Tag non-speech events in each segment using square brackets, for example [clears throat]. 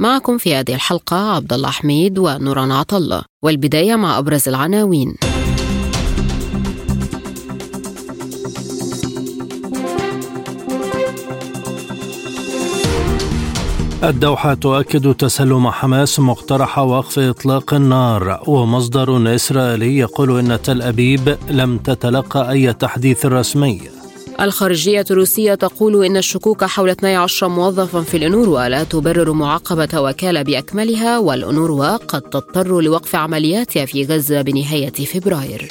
معكم في هذه الحلقة عبد الله حميد ونوران عطلة والبداية مع أبرز العناوين. الدوحة تؤكد تسلم حماس مقترح وقف إطلاق النار ومصدر إسرائيلي يقول إن تل أبيب لم تتلقى أي تحديث رسمي. الخارجية الروسية تقول إن الشكوك حول 12 موظفا في الأنوروا لا تبرر معاقبة وكالة بأكملها والأنوروا قد تضطر لوقف عملياتها في غزة بنهاية فبراير.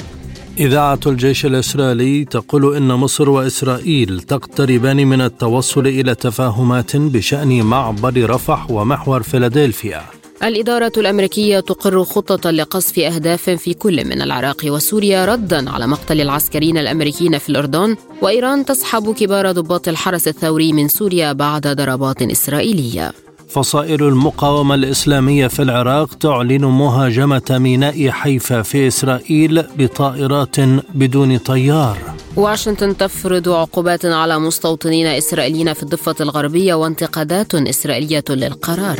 إذاعة الجيش الإسرائيلي تقول إن مصر وإسرائيل تقتربان من التوصل إلى تفاهمات بشأن معبر رفح ومحور فيلادلفيا. الإدارة الأمريكية تقر خطة لقصف أهداف في كل من العراق وسوريا ردا على مقتل العسكريين الأمريكيين في الأردن وإيران تسحب كبار ضباط الحرس الثوري من سوريا بعد ضربات إسرائيلية. فصائل المقاومة الإسلامية في العراق تعلن مهاجمة ميناء حيفا في إسرائيل بطائرات بدون طيار. واشنطن تفرض عقوبات على مستوطنين إسرائيليين في الضفة الغربية وانتقادات إسرائيلية للقرار.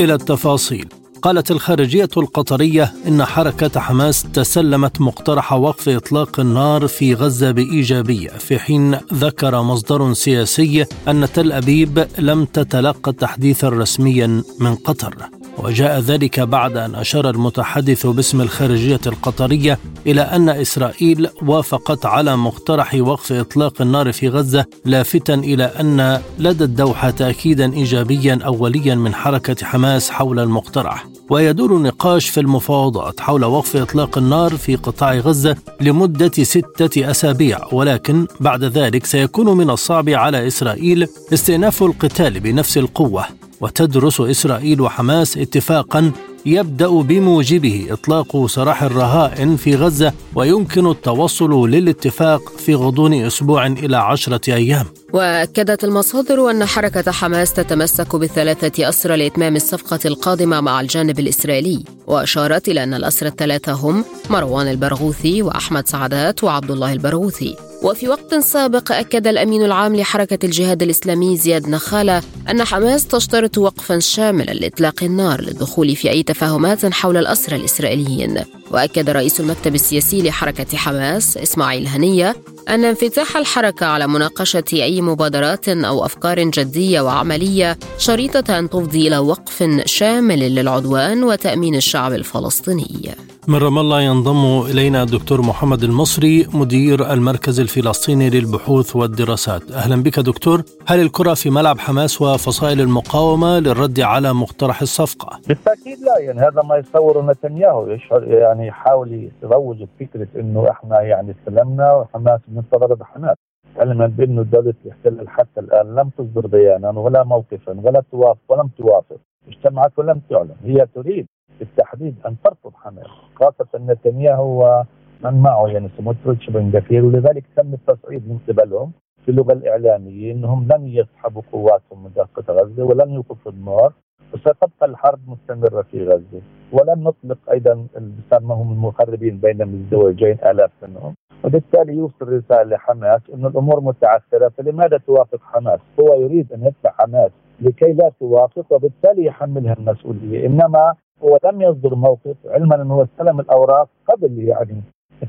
إلى التفاصيل. قالت الخارجية القطرية إن حركة حماس تسلمت مقترح وقف إطلاق النار في غزة بإيجابية في حين ذكر مصدر سياسي أن تل أبيب لم تتلقى تحديثا رسميا من قطر. وجاء ذلك بعد أن أشار المتحدث باسم الخارجية القطرية إلى أن إسرائيل وافقت على مقترح وقف إطلاق النار في غزة لافتا إلى أن لدى الدوحة تاكيدا ايجابيا اوليا من حركة حماس حول المقترح. ويدور النقاش في المفاوضات حول وقف إطلاق النار في قطاع غزة لمدة ستة أسابيع ولكن بعد ذلك سيكون من الصعب على إسرائيل استئناف القتال بنفس القوة. وتدرس إسرائيل وحماس اتفاقا يبدأ بموجبه إطلاق سراح الرهائن في غزة ويمكن التوصل للاتفاق في غضون أسبوع إلى عشرة أيام. وأكدت المصادر أن حركة حماس تتمسك بالثلاثه أسرى لإتمام الصفقة القادمة مع الجانب الإسرائيلي، وأشارت إلى أن الأسرى الثلاثة هم مروان البرغوثي وأحمد سعدات وعبد الله البرغوثي. وفي وقت سابق أكد الأمين العام لحركة الجهاد الإسلامي زياد نخالة أن حماس تشترط وقفا شاملا لإطلاق النار للدخول في أي تفاهمات حول الأسرى الإسرائيليين. وأكد رئيس المكتب السياسي لحركة حماس إسماعيل هنية أن انفتاح الحركة على مناقشة أي مبادرات أو أفكار جدية وعملية شريطة أن تفضي إلى وقف شامل للعدوان وتأمين الشعب الفلسطيني. من رام الله ينضم إلينا الدكتور محمد المصري مدير المركز الفلسطيني للبحوث والدراسات. أهلا بك دكتور. هل الكرة في ملعب حماس وفصائل المقاومة للرد على مقترح الصفقة؟ بالتأكيد لا يعني هذا ما يصور نتنياهو يشعر يعني يحاول يروج فكرة أنه إحنا يعني استلمنا وحماس منتظرة بحماس علما بأنه دولة الاحتلال حتى الآن لم تصدر بيانا ولا موقفا ولا توافق ولم توافق. اجتمعت ولم تعلن. هي تريد بالتحديد أن ترفض حماس. خاصة نتنياهو ومن معه يعني سموتريتش بن جفير ولذلك تم التصعيد من قبلهم. في اللغة الإعلامية إنهم لن يسحبوا قواتهم من داخل غزة ولن يوقفوا النار وستبقى الحرب مستمرة في غزة. ولن نطلق أيضا بسمهم المخربين بين الزوجين آلاف منهم. وبالتالي يوصل رسالة لحماس إنه الأمور متعثرة فلماذا توافق حماس؟ هو يريد أن يدفع حماس لكي لا توافق وبالتالي يحملها المسؤولية. إنما هو لم يصدر موقف علما أنه استلم الأوراق قبل يعني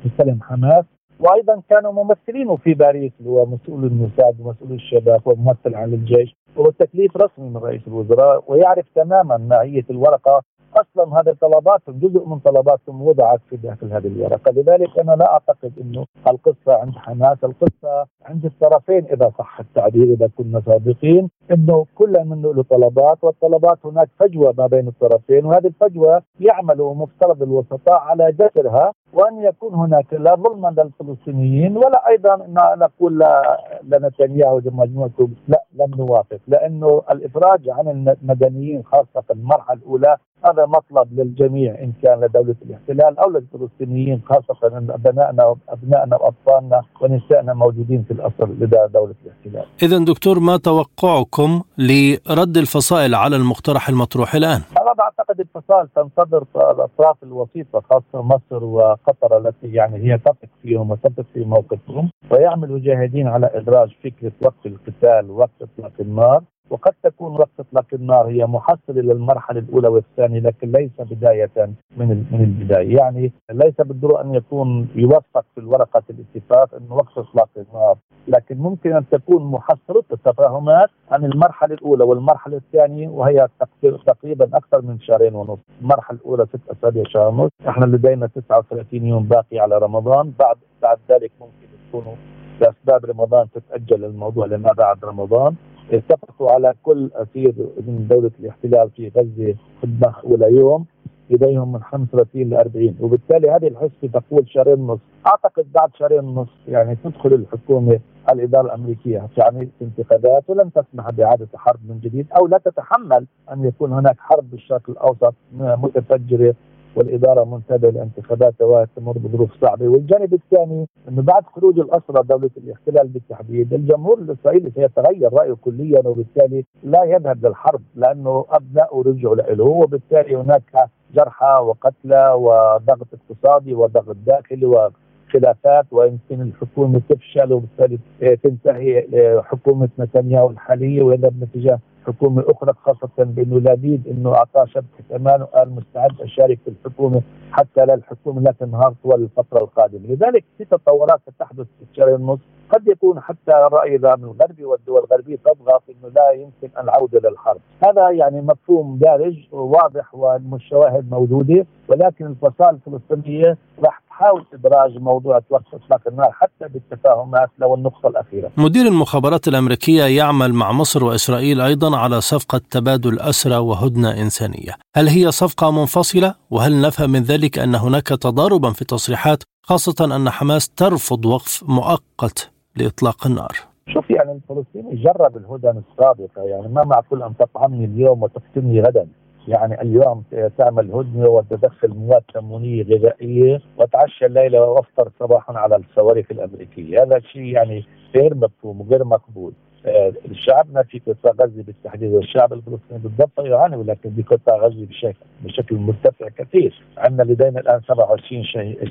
تستلم حماس. وأيضا كانوا ممثلين في باريس اللي هو مسؤول الموساد ومسؤول الشباب وممثل عن الجيش وهو تكليف رسمي من رئيس الوزراء ويعرف تماما ماهيه الورقة. أصلا هذه طلباتهم جزء من طلباتهم وضعت في داخل هذه الورقة، لذلك أنا لا أعتقد إنه القصة عند حماس، القصة عند الطرفين إذا صح التعبير إذا كنا صادقين، إنه كل من له طلبات والطلبات هناك فجوة ما بين الطرفين وهذه الفجوة يعمل مفترض الوسطاء على جسرها وأن يكون هناك لا ظلما للفلسطينيين ولا أيضا نقول لنتنياهو ومجموعته لا لم نوافق لأنه الإفراج عن المدنيين خاصة في المرحلة الأولى هذا مطلب للجميع إن كان لدولة الاحتلال أو للفلسطينيين خاصة إن أبنائنا وابنائنا وأطفالنا ونسائنا موجودين في الاسر لدى دولة الاحتلال. اذا دكتور ما توقعكم لرد الفصائل على المقترح المطروح الآن؟ أنا بعتقد الفصائل تنتظر الأطراف الوسيطة خاصة مصر وقطر التي يعني هي تثق فيهم وتثق في موقفهم ويعملوا جاهدين على إدراج فكرة وقف القتال ووقف إطلاق النار وقد تكون وقت إطلاق النار هي محصلة للمرحلة الأولى والثانية لكن ليس بداية من من البداية، يعني ليس بالضرورة أن يكون يوفق في الورقة الاتفاق انه وقت إطلاق النار، لكن ممكن أن تكون محصلة التفاهمات عن المرحلة الأولى والمرحلة الثانية وهي تقريبا أكثر من شهرين ونصف، المرحلة الأولى ست أسابيع شهر. ونصف، إحنا لدينا 39 يوم باقي على رمضان، بعد بعد ذلك ممكن يكونوا لاسباب رمضان تتأجل الموضوع لما بعد رمضان. اتفقوا على كل أسير من دولة الاحتلال في غزة خدمة اولى يوم لديهم من 35 ل 40 وبالتالي هذه الحسبه تقول شهرين ونص. أعتقد بعد شهرين ونص يعني تدخل الحكومة الإدارة الأمريكية في عملية انتخابات ولن تسمح بإعادة حرب من جديد أو لا تتحمل أن يكون هناك حرب بالشرق الأوسط متفجرة والإدارة منتبهة لانتخابات وتمر بظروف صعبة، والجانب الثاني إنه بعد خروج الأسرى دوله الاحتلال بالتحديد، الجمهور الإسرائيلي سيتغير رأيه كليا وبالتالي لا يذهب للحرب لأنه ابنائه رجعوا له وبالتالي هناك جرحى وقتلى وضغط اقتصادي وضغط داخلي وخلافات ويمكن الحكومة تفشل وبالتالي تنتهي حكومة نتنياهو الحالية ويذهب باتجاه حكومه أخرى خاصة بإنه لابيد إنه أعطاه شبكة أمان وقال مستعد أشارك في الحكومة حتى لا الحكومة لا تنهار طوال الفترة القادمة، لذلك في تطورات ستحدث في الشهر ونص قد يكون حتى الراي العام الغربي والدول الغربية تضغط إنه لا يمكن العودة للحرب، هذا يعني مفهوم دارج وواضح والشواهد موجوده ولكن الفصائل الفلسطينية راح تحاول إدراج موضوع اطلاق إطلاق النار حتى بالتفاهمات لو النقطة الأخيرة. مدير المخابرات الأمريكية يعمل مع مصر وإسرائيل أيضا على صفقة تبادل أسرى وهدنة إنسانية، هل هي صفقة منفصلة؟ وهل نفهم من ذلك أن هناك تضاربا في التصريحات خاصة أن حماس ترفض وقف مؤقت لإطلاق النار؟ شوف يعني الفلسطيني جرب الهدن السابقة يعني ما معقول أن تطعمني اليوم وتقتلني غدا يعني اليوم تعمل هدنه وتدخل مواد تموينية غذائية وتعشى الليلة وأفطر صباحا على الصواريخ الأمريكية، هذا شيء يعني غير مفهوم وغير مقبول. آه شعبنا في قطاع غزة بالتحديد والشعب الفلسطيني بالضبط يعاني ولكن بقطاع غزة بشكل بشكل مرتفع كثير، عندنا لدينا الآن 27 شهيد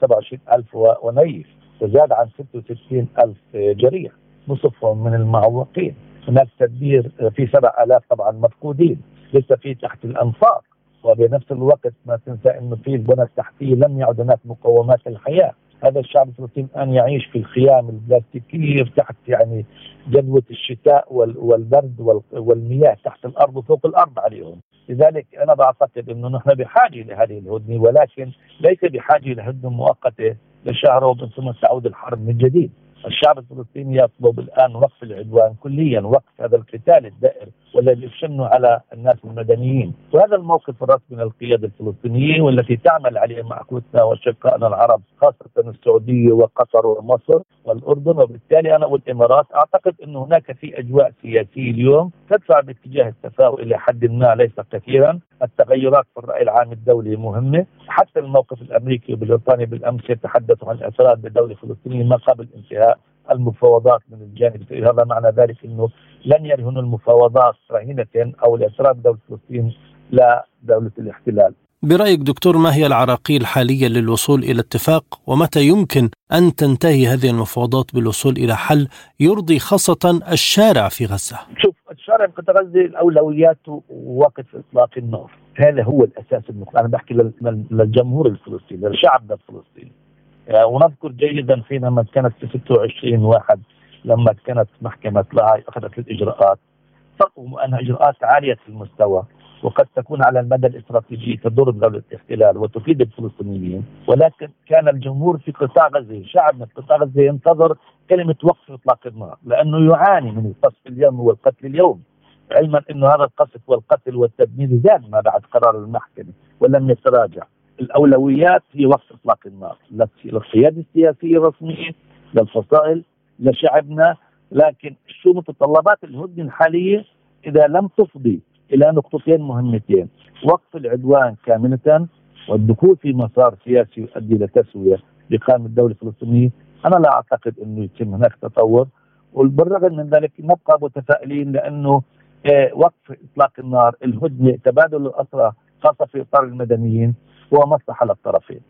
27 ألف ونيف وزاد عن 66 ألف جريح نصفهم من المعوقين، هناك تدبير في 7000 طبعا مفقودين لسه في تحت الأنفاق. وبنفس الوقت ما تنسى انه في البنى التحتيه لم يعد هناك مقومات الحياة هذا الشعب الفلسطيني الآن يعيش في الخيام البلاستيكيه تحت يعني جدوى الشتاء والبرد والمياه تحت الأرض وفوق الأرض عليهم. لذلك أنا بعتقد إنه نحن بحاجة لهذه الهدنة ولكن ليس بحاجة لهدنه مؤقتة لشهر ومن ثم تعود الحرب من جديد. الشعب الفلسطيني يطلب الآن وقف العدوان كليا وقف هذا القتال الدائر والذي يشن على الناس المدنيين. وهذا الموقف الرسمي للقياده الفلسطينية والتي تعمل عليه مع اخوتنا واشقائنا العرب خاصة السعودية وقطر ومصر والأردن. وبالتالي أنا والامارات أعتقد انه هناك في أجواء سياسية اليوم تدفع باتجاه التفاؤل إلى حد ما ليس كثيرا. التغيرات في الرأي العام الدولي مهمة. حتى الموقف الأمريكي والبريطاني بالأمس يتحدث عن الاعتراض بدوله فلسطينيه ما قبل انتهاء المفاوضات من الجانب هذا معنى ذلك إنه لن يرهنوا المفاوضات رهينه أو الاعتراف بدوله فلسطين لا دولة الاحتلال. برأيك دكتور ما هي العراقيل الحاليه للوصول إلى اتفاق ومتى يمكن أن تنتهي هذه المفاوضات بالوصول إلى حل يرضي خاصة الشارع في غزة؟ شوف الشارع في غزة الأولويات وقف إطلاق النار، هذا هو الأساس النقطه، أنا بحكي للجمهور الفلسطيني، لشعبنا الفلسطيني. ونذكر جيدا حينما كانت في 26 واحد لما كانت محكمة لاهاي أخذت الإجراءات. تقوم أنها إجراءات عالية المستوى وقد تكون على المدى الاستراتيجي تضر بدولة الاحتلال وتفيد الفلسطينيين. ولكن كان الجمهور في قطاع غزة شعبنا في قطاع غزة ينتظر كلمة وقف إطلاق النار لأنه يعاني من القصف اليوم والقتل اليوم. علما أنه هذا القصف والقتل والتدمير زاد ما بعد قرار المحكمة ولم يتراجع. الأولويات هي وقف إطلاق النار للقيادة السياسية الرسمية للفصائل لشعبنا لكن شو متطلبات الهدنة الحالية إذا لم تفضي إلى نقطتين مهمتين وقف العدوان كامله والدخول في مسار سياسي يؤدي إلى تسوية لقائمه الدولة الفلسطينية. أنا لا أعتقد إنه يتم هناك تطور وبالرغم من ذلك نبقى متفائلين لأنه آه، وقف إطلاق النار الهدنة تبادل الأسرى خاصة في إطار المدنيين هو مصلحه للطرفين.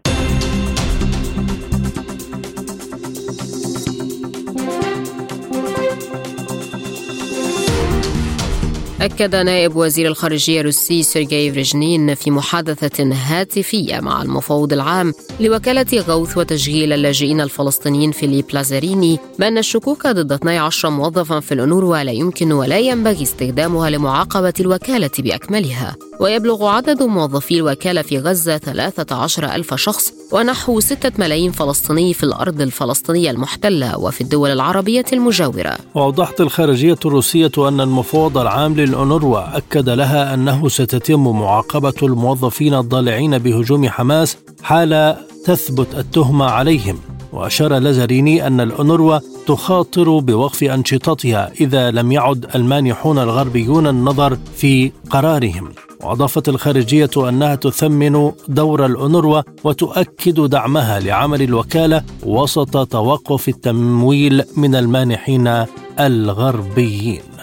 أكد نائب وزير الخارجية الروسي سيرجي فريجنين في محادثة هاتفية مع المفوض العام لوكالة غوث وتشغيل اللاجئين الفلسطينيين فيليب لازاريني بأن الشكوك ضد 12 موظفا في الأونروا لا يمكن ولا ينبغي استخدامها لمعاقبة الوكالة بأكملها. ويبلغ عدد موظفي الوكالة في غزة 13 ألف شخص ونحو 6 ملايين فلسطيني في الأرض الفلسطينية المحتلة وفي الدول العربية المجاورة. وأوضحت الخارجية الروسية أن المفوض العام للأونروا أكد لها أنه ستتم معاقبة الموظفين الضالعين بهجوم حماس حال تثبت التهمة عليهم. وأشار لازاريني أن الأونروا تخاطر بوقف أنشطتها إذا لم يعد المانحون الغربيون النظر في قرارهم. وأضافت الخارجية أنها تثمن دور الأونروا وتؤكد دعمها لعمل الوكالة وسط توقف التمويل من المانحين الغربيين.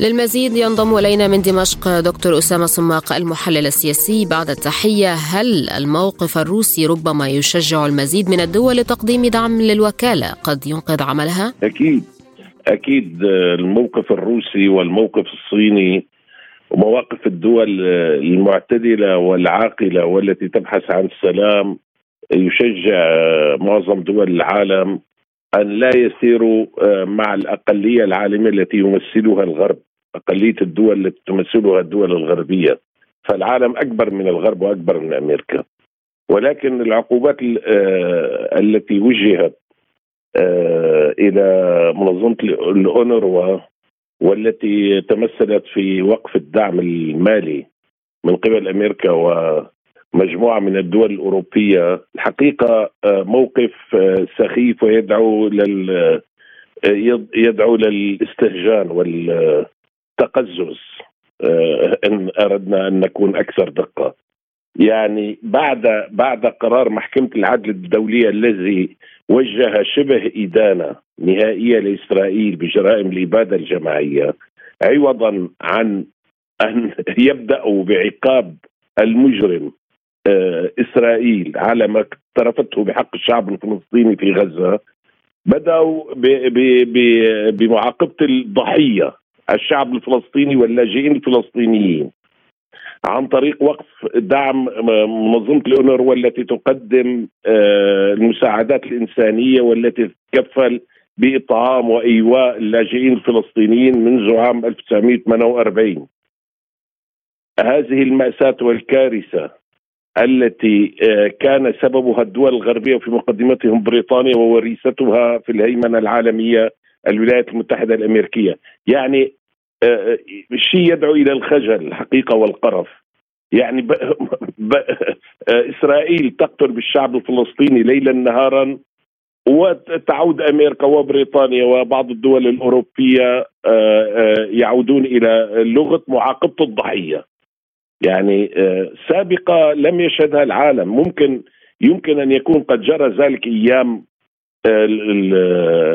للمزيد ينضم إلينا من دمشق دكتور أسامة صماق المحلل السياسي. بعد التحية هل الموقف الروسي ربما يشجع المزيد من الدول لتقديم دعم للوكالة؟ قد ينقذ عملها؟ أكيد. أكيد الموقف الروسي والموقف الصيني ومواقف الدول المعتدلة والعاقلة والتي تبحث عن السلام يشجع معظم دول العالم أن لا يسيروا مع الأقلية العالمية التي يمثلها الغرب. أقلية الدول التي تمثلها الدول الغربية. فالعالم أكبر من الغرب وأكبر من أمريكا. ولكن العقوبات التي وجهت إلى منظمة الاونروا والتي تمثلت في وقف الدعم المالي من قبل أمريكا ومجموعة من الدول الأوروبية. الحقيقة موقف سخيف ويدعو لل يدعو للاستهجان والتقزز إن أردنا أن نكون أكثر دقة. يعني بعد بعد قرار محكمة العدل الدولية الذي وجه شبه إدانة نهائية لإسرائيل بجرائم الاباده الجماعية عوضا عن أن يبداوا بعقاب المجرم آه، إسرائيل على ما اقترفته بحق الشعب الفلسطيني في غزة بدأوا بمعاقبة الضحية. الشعب الفلسطيني واللاجئين الفلسطينيين عن طريق وقف دعم منظمة الأونروا والتي تقدم آه، المساعدات الإنسانية والتي تتكفل بإطعام وإيواء اللاجئين الفلسطينيين منذ عام 1948 هذه المأساة والكارثة التي آه، كان سببها الدول الغربية في مقدمتهم بريطانيا ووريثتها في الهيمنة العالمية الولايات المتحدة الأمريكية. يعني شيء يدعو إلى الخجل الحقيقة والقرف. يعني ب... ب... آه، إسرائيل تقتل بالشعب الفلسطيني ليلا نهارا وتعود أمريكا وبريطانيا وبعض الدول الأوروبية آه، يعودون إلى لغه معاقبة الضحية. يعني سابقة لم يشهدها العالم. ممكن يمكن أن يكون قد جرى ذلك أيام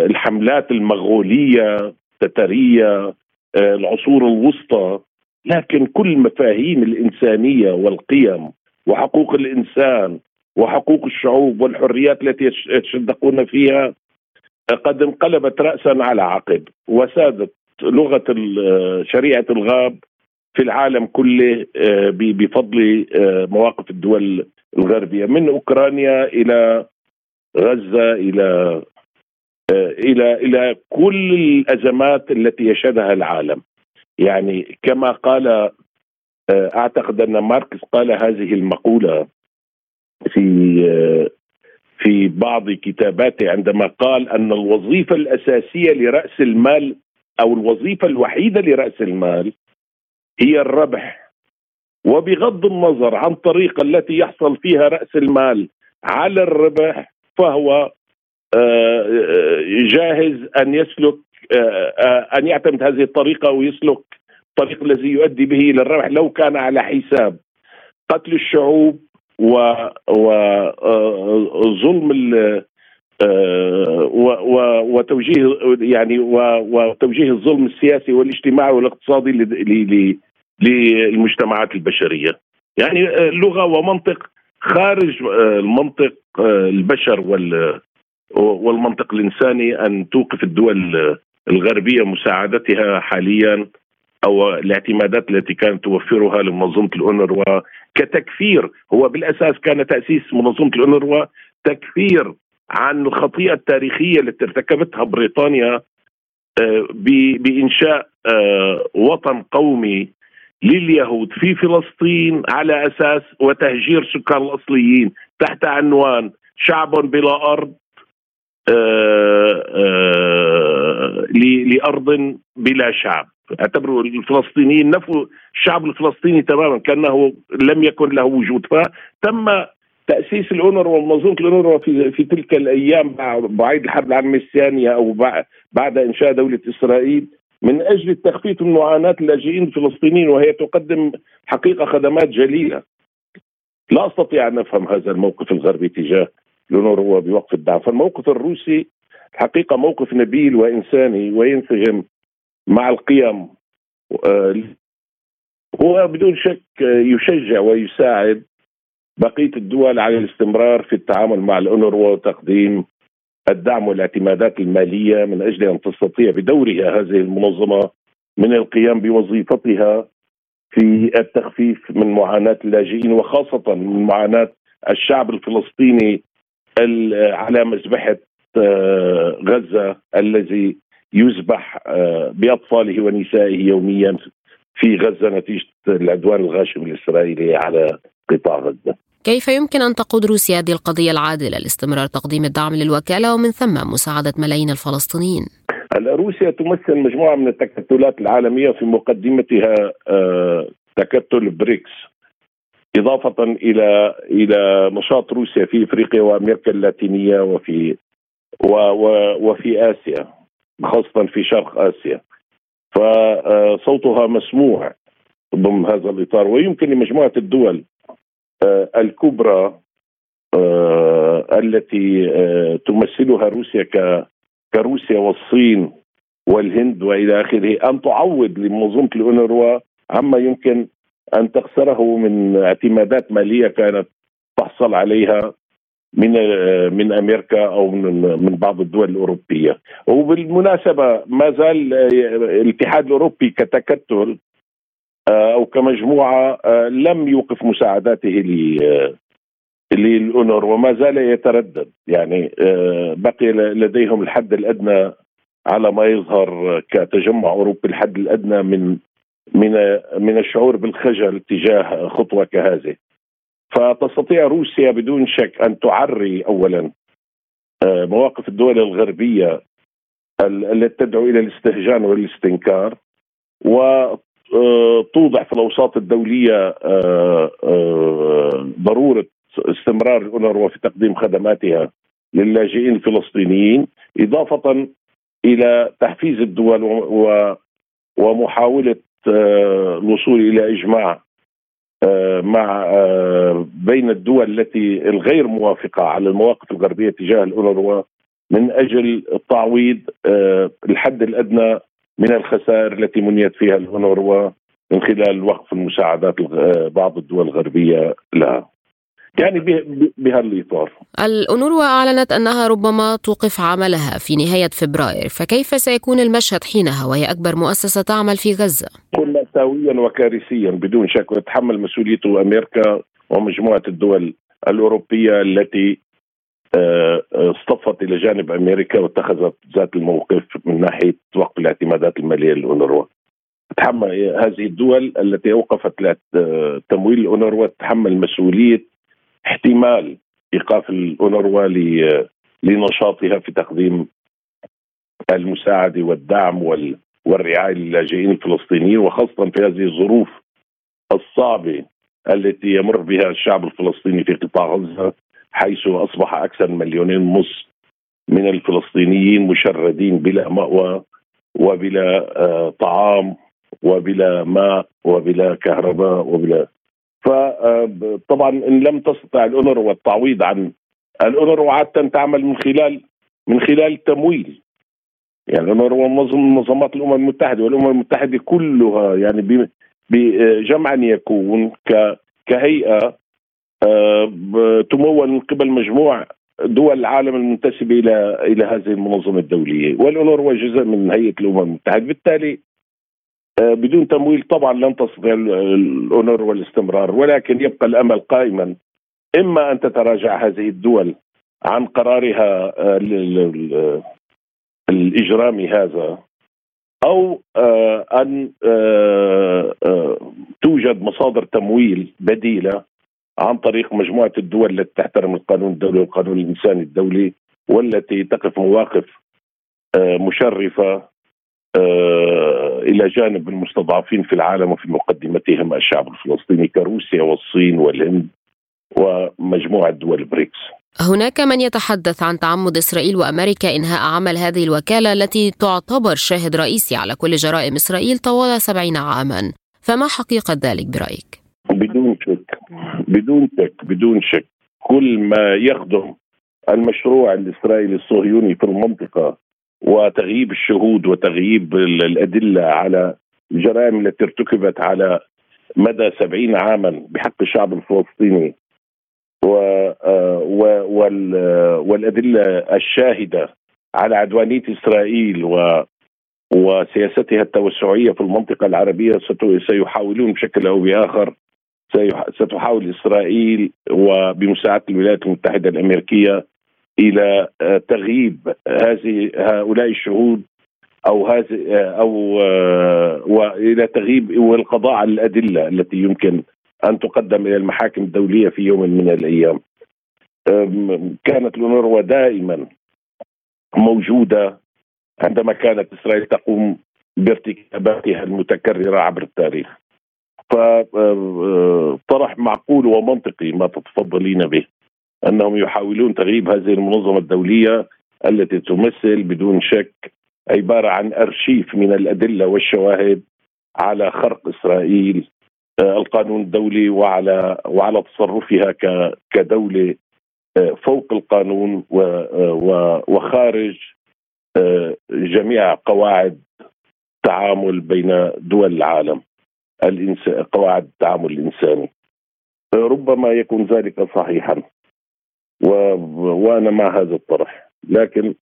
الحملات المغولية التتريه آه، العصور الوسطى لكن كل مفاهيم الإنسانية والقيم وحقوق الإنسان وحقوق الشعوب والحريات التي يتشدقون فيها قد انقلبت راسا على عقب وسادت لغة شريعة الغاب في العالم كله آه، بفضل آه، مواقف الدول الغربية من أوكرانيا إلى غزة إلى آه، إلى إلى كل الأزمات التي يشهدها العالم. يعني كما قال آه، أعتقد أن ماركس قال هذه المقولة في في بعض كتاباته عندما قال أن الوظيفة الأساسية لرأس المال أو الوظيفة الوحيدة لرأس المال هي الربح. وبغض النظر عن الطريقة التي يحصل فيها رأس المال على الربح فهو جاهز أن يسلك أن يعتمد هذه الطريقة ويسلك الطريق الذي يؤدي به إلى الربح لو كان على حساب قتل الشعوب وظلم وتوجيه يعني وتوجيه الظلم السياسي والاجتماعي والاقتصادي للمجتمعات البشرية. يعني لغة ومنطق خارج المنطق البشر وال والمنطق الإنساني أن توقف الدول الغربية مساعدتها حاليا أو الاعتمادات التي كانت توفرها لمنظمه الأونروا كتكفير هو بالأساس كان تأسيس منظمه الأونروا تكفير عن الخطيئة التاريخية التي ارتكبتها بريطانيا آه، بإنشاء آه، وطن قومي لليهود في فلسطين على أساس وتهجير سكان الأصليين تحت عنوان شعب بلا أرض لأرض بلا شعب. اعتبروا الفلسطينيين نفوا الشعب الفلسطيني تماما كأنه لم يكن له وجود. فتم تأسيس الأونروا ومنظومه الأونروا في في تلك الأيام بعد الحرب العالمية الثانية أو بعد إنشاء دولة إسرائيل. من أجل التخفيف من معاناه اللاجئين الفلسطينيين وهي تقدم حقيقة خدمات جليلة. لا أستطيع أن أفهم هذا الموقف الغربي تجاه الأونروا بوقف الدعم، فالموقف الروسي حقيقة موقف نبيل وإنساني وينسجم مع القيم آه، هو بدون شك يشجع ويساعد بقية الدول على الاستمرار في التعامل مع الأونروا وتقديم الدعم والاعتمادات المالية من أجل أن تستطيع بدورها هذه المنظمة من القيام بوظيفتها في التخفيف من معاناة اللاجئين وخاصة من معاناة الشعب الفلسطيني على مذبحة آه، غزة الذي يذبح آه، بأطفاله ونسائه يوميا في غزة نتيجة العدوان الغاشم الإسرائيلي على قطاع غزة. كيف يمكن أن تقود روسيا هذه القضية العادلة لاستمرار تقديم الدعم للوكالة ومن ثم مساعدة ملايين الفلسطينيين؟ روسيا تمثل مجموعة من التكتلات العالمية في مقدمتها آه، تكتل بريكس إضافة إلى إلى نشاط روسيا في إفريقيا وأمريكا اللاتينية وفي و و وفي آسيا خاصة في شرق آسيا. فصوتها مسموع ضمن هذا الإطار. ويمكن لمجموعة الدول آه، الكبرى آه، التي آه، تمثلها روسيا كروسيا والصين والهند وإلى آخره أن تعوض لمنظومة الاونروا عما يمكن أن تخسره من اعتمادات مالية كانت تحصل عليها من من أمريكا أو من بعض الدول الأوروبية. وبالمناسبة ما زال الاتحاد الأوروبي كتكتل آه، أو كمجموعة آه، لم يوقف مساعداته للأونر وما زال يتردد. يعني آه، بقي لديهم الحد الأدنى على ما يظهر كتجمع أوروبي الحد الأدنى من من من الشعور بالخجل تجاه خطوه كهذه فتستطيع روسيا بدون شك أن تعري اولا آه، مواقف الدول الغربية التي تدعو إلى الاستهجان والاستنكار وتوضع آه، في الأوساط الدولية آه، ضرورة استمرار الأونروا في تقديم خدماتها للاجئين الفلسطينيين إضافة إلى تحفيز الدول ومحاولة الوصول إلى إجماع آه، مع آه، بين الدول التي الغير موافقة على المواقف الغربية تجاه الأونروا من أجل تعويض آه، الحد الأدنى من الخسائر التي منيت فيها الأونروا من خلال وقف المساعدات بعض الدول الغربية لها. يعني بهالإطار الأونروا أعلنت أنها ربما توقف عملها في نهاية فبراير فكيف سيكون المشهد حينها وهي أكبر مؤسسة تعمل في غزة؟ كن مأساويا وكارثيا بدون شك وتتحمل مسؤوليته أمريكا ومجموعة الدول الأوروبية التي آه، اصطفت إلى جانب أمريكا واتخذت ذات الموقف من ناحية وقف الاعتمادات المالية للأونروا تحمل هذه الدول التي أوقفت تمويل الاونروا تتحمل مسؤولية احتمال إيقاف الاونروا لنشاطها في تقديم المساعده والدعم والرعاية للاجئين الفلسطينيين وخاصة في هذه الظروف الصعبة التي يمر بها الشعب الفلسطيني في قطاع غزة حيث أصبح أكثر من مليونين ونص من الفلسطينيين مشردين بلا مأوى وبلا آه، طعام وبلا ماء وبلا كهرباء وبلا آه، إن لم تستطع الأونروا التعويض عن الأونروا عادة تعمل من خلال من خلال التمويل يعني الأونروا منظم منظمات الأمم المتحدة والأمم المتحدة كلها يعني بجمعا يكون كهيئة آه، تمول من قبل مجموع دول العالم المنتسبة إلى إلى هذه المنظمة الدولية. والأونروا جزء من هيئة الأمم المتحدة. بالتالي بدون تمويل طبعا لن تستطيع الأونروا الاستمرار ولكن يبقى الأمل قائما. إما أن تتراجع هذه الدول عن قرارها آه، الإجرامي هذا أو أن توجد مصادر تمويل بديلة عن طريق مجموعة الدول التي تحترم القانون الدولي والقانون الإنساني الدولي والتي تقف مواقف آه، آه، إلى جانب المستضعفين في العالم وفي مقدمتهم الشعب الفلسطيني كروسيا والصين والهند ومجموعة دول بريكس. هناك من يتحدث عن تعمد إسرائيل وأمريكا إنهاء عمل هذه الوكالة التي تعتبر شاهد رئيسي على كل جرائم إسرائيل طوال سبعين عاما، فما حقيقة ذلك برأيك؟ بدون شك بدون شك بدون شك كل ما يخدم المشروع الإسرائيلي الصهيوني في المنطقة وتغييب الشهود وتغييب الأدلة على الجرائم التي ارتكبت على مدى سبعين عاما بحق الشعب الفلسطيني. و والأدلة الشاهدة على عدوانية إسرائيل و وسياستها التوسعية في المنطقة العربية سيحاولون بشكل أو بآخر ستحاول إسرائيل وبمساعدة الولايات المتحدة الأمريكية إلى آه، تغييب هذه هؤلاء الشهود أو هذه آه، أو آه، وإلى تغييب والقضاء على الأدلة التي يمكن أن تقدم إلى المحاكم الدولية في يوم من الأيام. كانت الأونروا دائما موجودة عندما كانت إسرائيل تقوم بارتكاباتها المتكررة عبر التاريخ. فطرح معقول ومنطقي ما تتفضلين به أنهم يحاولون تغييب هذه المنظمة الدولية التي تمثل بدون شك عبارة عن أرشيف من الأدلة والشواهد على خرق إسرائيل آه، القانون الدولي وعلى وعلى تصرفها كدولة آه، فوق القانون آه، وخارج جميع قواعد التعامل بين دول العالم. قواعد التعامل الإنساني. ربما يكون ذلك صحيحا. و... وأنا مع هذا الطرح. لكن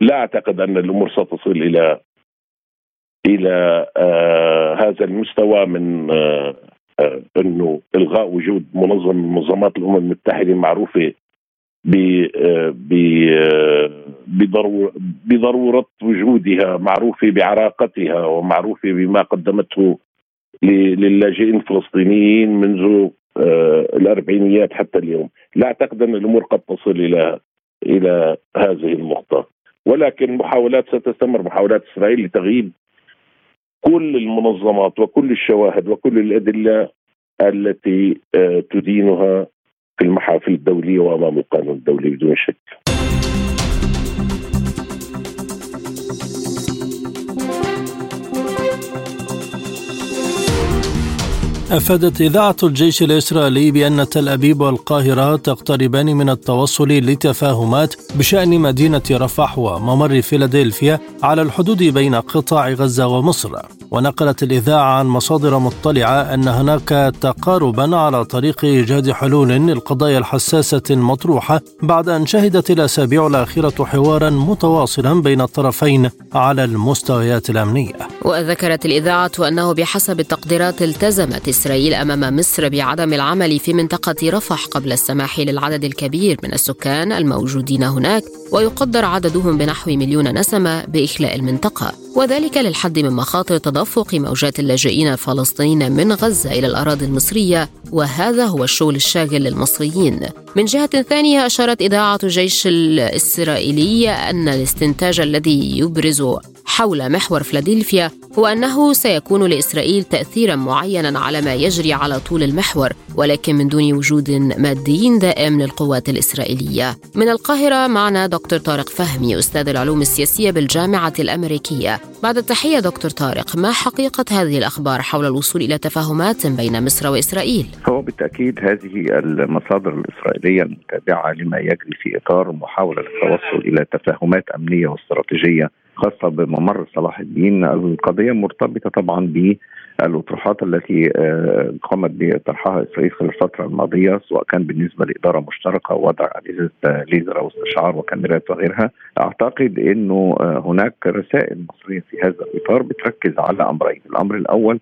لا أعتقد أن الأمور ستصل إلى إلى آه هذا المستوى من آه آه أنه إلغاء وجود منظمه من منظمات الأمم المتحدة معروفه آه، آه، بضرورة, بضرورة وجودها معروفة بعراقتها ومعروفة بما قدمته للاجئين الفلسطينيين منذ آه، الأربعينيات حتى اليوم، لا أعتقد أن الأمور قد تصل إلى إلى هذه النقطة، ولكن محاولات ستستمر محاولات إسرائيل لتغييب كل المنظمات وكل الشواهد وكل الأدلة التي آه، تدينها في المحافل الدولية وأمام القانون الدولي بدون شك. أفادت إذاعة الجيش الإسرائيلي بأن تل أبيب والقاهرة تقتربان من التوصل لتفاهمات بشأن مدينة رفح وممر فيلادلفيا على الحدود بين قطاع غزة ومصر. ونقلت الإذاعة عن مصادر مطلعة أن هناك تقاربا على طريق إيجاد حلول للقضايا الحساسة المطروحة بعد أن شهدت الأسابيع الأخيرة حوارا متواصلا بين الطرفين على المستويات الأمنية. وذكرت الإذاعة أنه بحسب التقديرات التزمت إسرائيل أمام مصر بعدم العمل في منطقة رفح قبل السماح للعدد الكبير من السكان الموجودين هناك ويقدر عددهم بنحو مليون نسمة بإخلاء المنطقة. وذلك للحد من مخاطر تدفق موجات اللاجئين الفلسطينيين من غزة إلى الأراضي المصرية وهذا هو الشغل الشاغل للمصريين. من جهة ثانية أشارت إذاعة الجيش الإسرائيلي أن الاستنتاج الذي يبرز حول محور فلادلفيا هو أنه سيكون لإسرائيل تأثيرا معينا على ما يجري على طول المحور ولكن من دون وجود مادي دائم للقوات الإسرائيلية من القاهرة معنا دكتور طارق فهمي أستاذ العلوم السياسية بالجامعة الأمريكية بعد التحية دكتور طارق ما حقيقة هذه الأخبار حول الوصول إلى تفاهمات بين مصر وإسرائيل؟ هو بالتأكيد هذه المصادر الإسرائيلية المتابعة لما يجري في إطار محاولة للتوصل إلى تفاهمات أمنية واستراتيجية خاصة بممر صلاح الدين. القضية مرتبطة طبعا ب الأطروحات التي آه، قامت بطرحها إسرائيل خلال الفترة الماضية سواء كان بالنسبة لإدارة مشتركة أو وضع أجهزة ليزر أو استشعار وكاميرات وغيرها. أعتقد أنه آه، هناك رسائل مصرية في هذا الإطار بتركز على أمرين الأمر الأول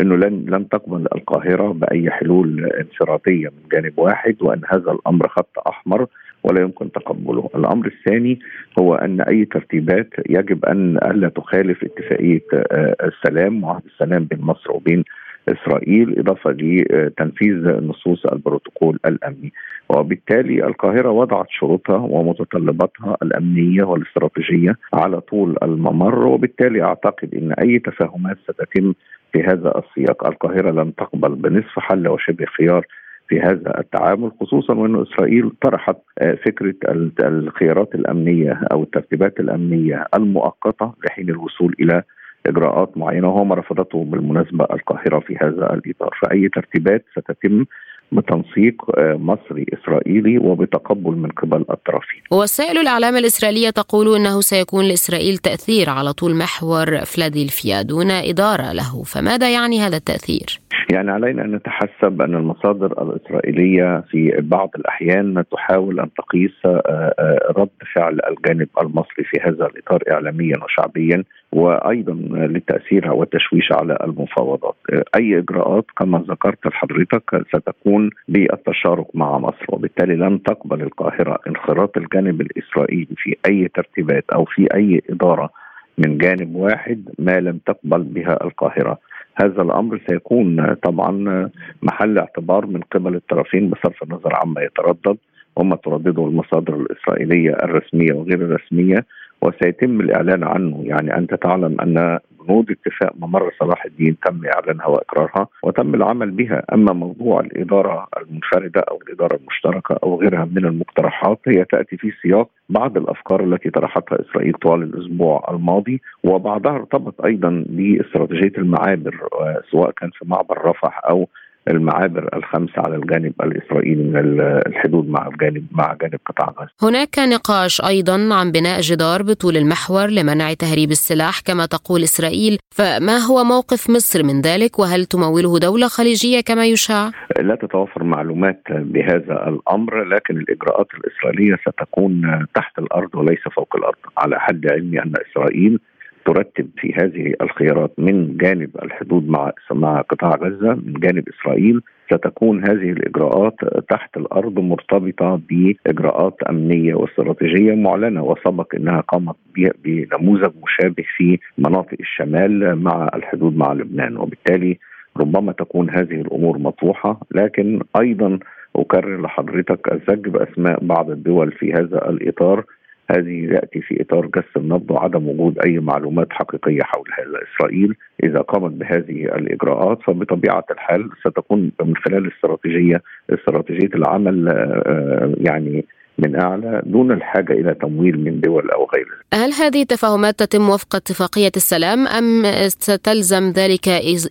إنه لن لن تقبل القاهرة بأي حلول انفرادية من جانب واحد وإن هذا الأمر خط أحمر. ولا يمكن تقبله. الأمر الثاني هو أن أي ترتيبات يجب أن ألا تخالف اتفاقية آه، السلام وعهد السلام بين مصر وبين إسرائيل إضافة لتنفيذ نصوص البروتوكول الأمني. وبالتالي القاهرة وضعت شروطها ومتطلباتها الأمنية والاستراتيجية على طول الممر وبالتالي أعتقد إن أي تفاهمات ستتم في هذا السياق. القاهرة لن تقبل بنصف حل وشبه خيار في هذا التعامل خصوصا وأن إسرائيل طرحت آه، فكرة الخيارات الأمنية أو الترتيبات الأمنية المؤقتة لحين الوصول إلى إجراءات معينة وهو ما رفضته بالمناسبة القاهرة في هذا الإطار. فأي ترتيبات ستتم بتنسيق آه، مصري إسرائيلي وبتقبل من قبل الطرفين. وسائل الإعلام الإسرائيلية تقول إنه سيكون لإسرائيل تأثير على طول محور فلادلفيا دون إدارة له، فماذا يعني هذا التأثير؟ يعني علينا أن نتحسب أن المصادر الإسرائيلية في بعض الأحيان تحاول أن تقيس آه، آه، رد فعل الجانب المصري في هذا الإطار اعلاميا وشعبيا وأيضا للتاثير والتشويش على المفاوضات. أي إجراءات كما ذكرت لحضرتك ستكون بالتشارك مع مصر وبالتالي لن تقبل القاهرة انخراط الجانب الإسرائيلي في أي ترتيبات أو في أي إدارة من جانب واحد ما لم تقبل بها القاهرة. هذا الأمر سيكون طبعا محل اعتبار من قبل الطرفين بصرف النظر عما يتردد وما تردده المصادر الإسرائيلية الرسمية وغير الرسمية وسيتم الإعلان عنه يعني أنت تعلم أن بنود اتفاق ممر صلاح الدين تم إعلانها وإقرارها وتم العمل بها. أما موضوع الإدارة المنفردة أو الإدارة المشتركة أو غيرها من المقترحات هي تأتي في سياق بعض الأفكار التي طرحتها إسرائيل طوال الأسبوع الماضي وبعضها ارتبط أيضا باستراتيجية المعابر سواء كان في معبر رفح أو المعابر الخمسة على الجانب الإسرائيلي من الحدود مع الجانب مع جانب قطاع غزة. هناك نقاش أيضا عن بناء جدار بطول المحور لمنع تهريب السلاح كما تقول إسرائيل. فما هو موقف مصر من ذلك؟ وهل تموله دولة خليجية كما يشاع؟ لا تتوفر معلومات بهذا الأمر لكن الإجراءات الإسرائيلية ستكون تحت الأرض وليس فوق الأرض. على حد علمي أن إسرائيل ترتب في هذه الخيارات من جانب الحدود مع مع قطاع غزة من جانب إسرائيل ستكون هذه الإجراءات تحت الأرض مرتبطة بإجراءات أمنية واستراتيجية معلنة وسبق إنها قامت بنموذج مشابه في مناطق الشمال مع الحدود مع لبنان. وبالتالي ربما تكون هذه الأمور مطروحة لكن أيضا أكرر لحضرتك الزج باسماء بعض الدول في هذا الإطار. هذه يأتي في إطار جس النبض وعدم وجود أي معلومات حقيقية حول هذا إسرائيل. إذا قامت بهذه الإجراءات فبطبيعة الحال ستكون من خلال استراتيجيه استراتيجية العمل آه، آه، يعني من أعلى دون الحاجة إلى تمويل من دول أو غيرها. هل هذه التفاهمات تتم وفق اتفاقية السلام أم ستلزم ذلك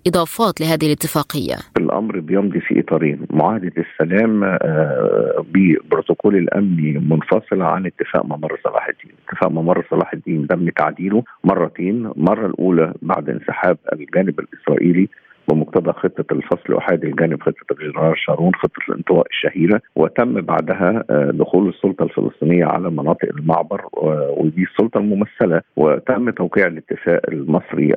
إضافات لهذه الاتفاقية؟ الأمر بيمضي في إطارين، معاهدة السلام آه، ببروتوكول الامني منفصله عن اتفاق ممر صلاح الدين، اتفاق ممر صلاح الدين تم تعديله مرتين، المره الأولى بعد انسحاب الجانب الإسرائيلي بمقتضى خطة الفصل احادي الجانب خطة الجنرال شارون خطة الانطواء الشهيرة وتم بعدها آه، دخول السلطة الفلسطينية على مناطق المعبر ودي السلطة الممثلة وتم توقيع الاتفاق المصري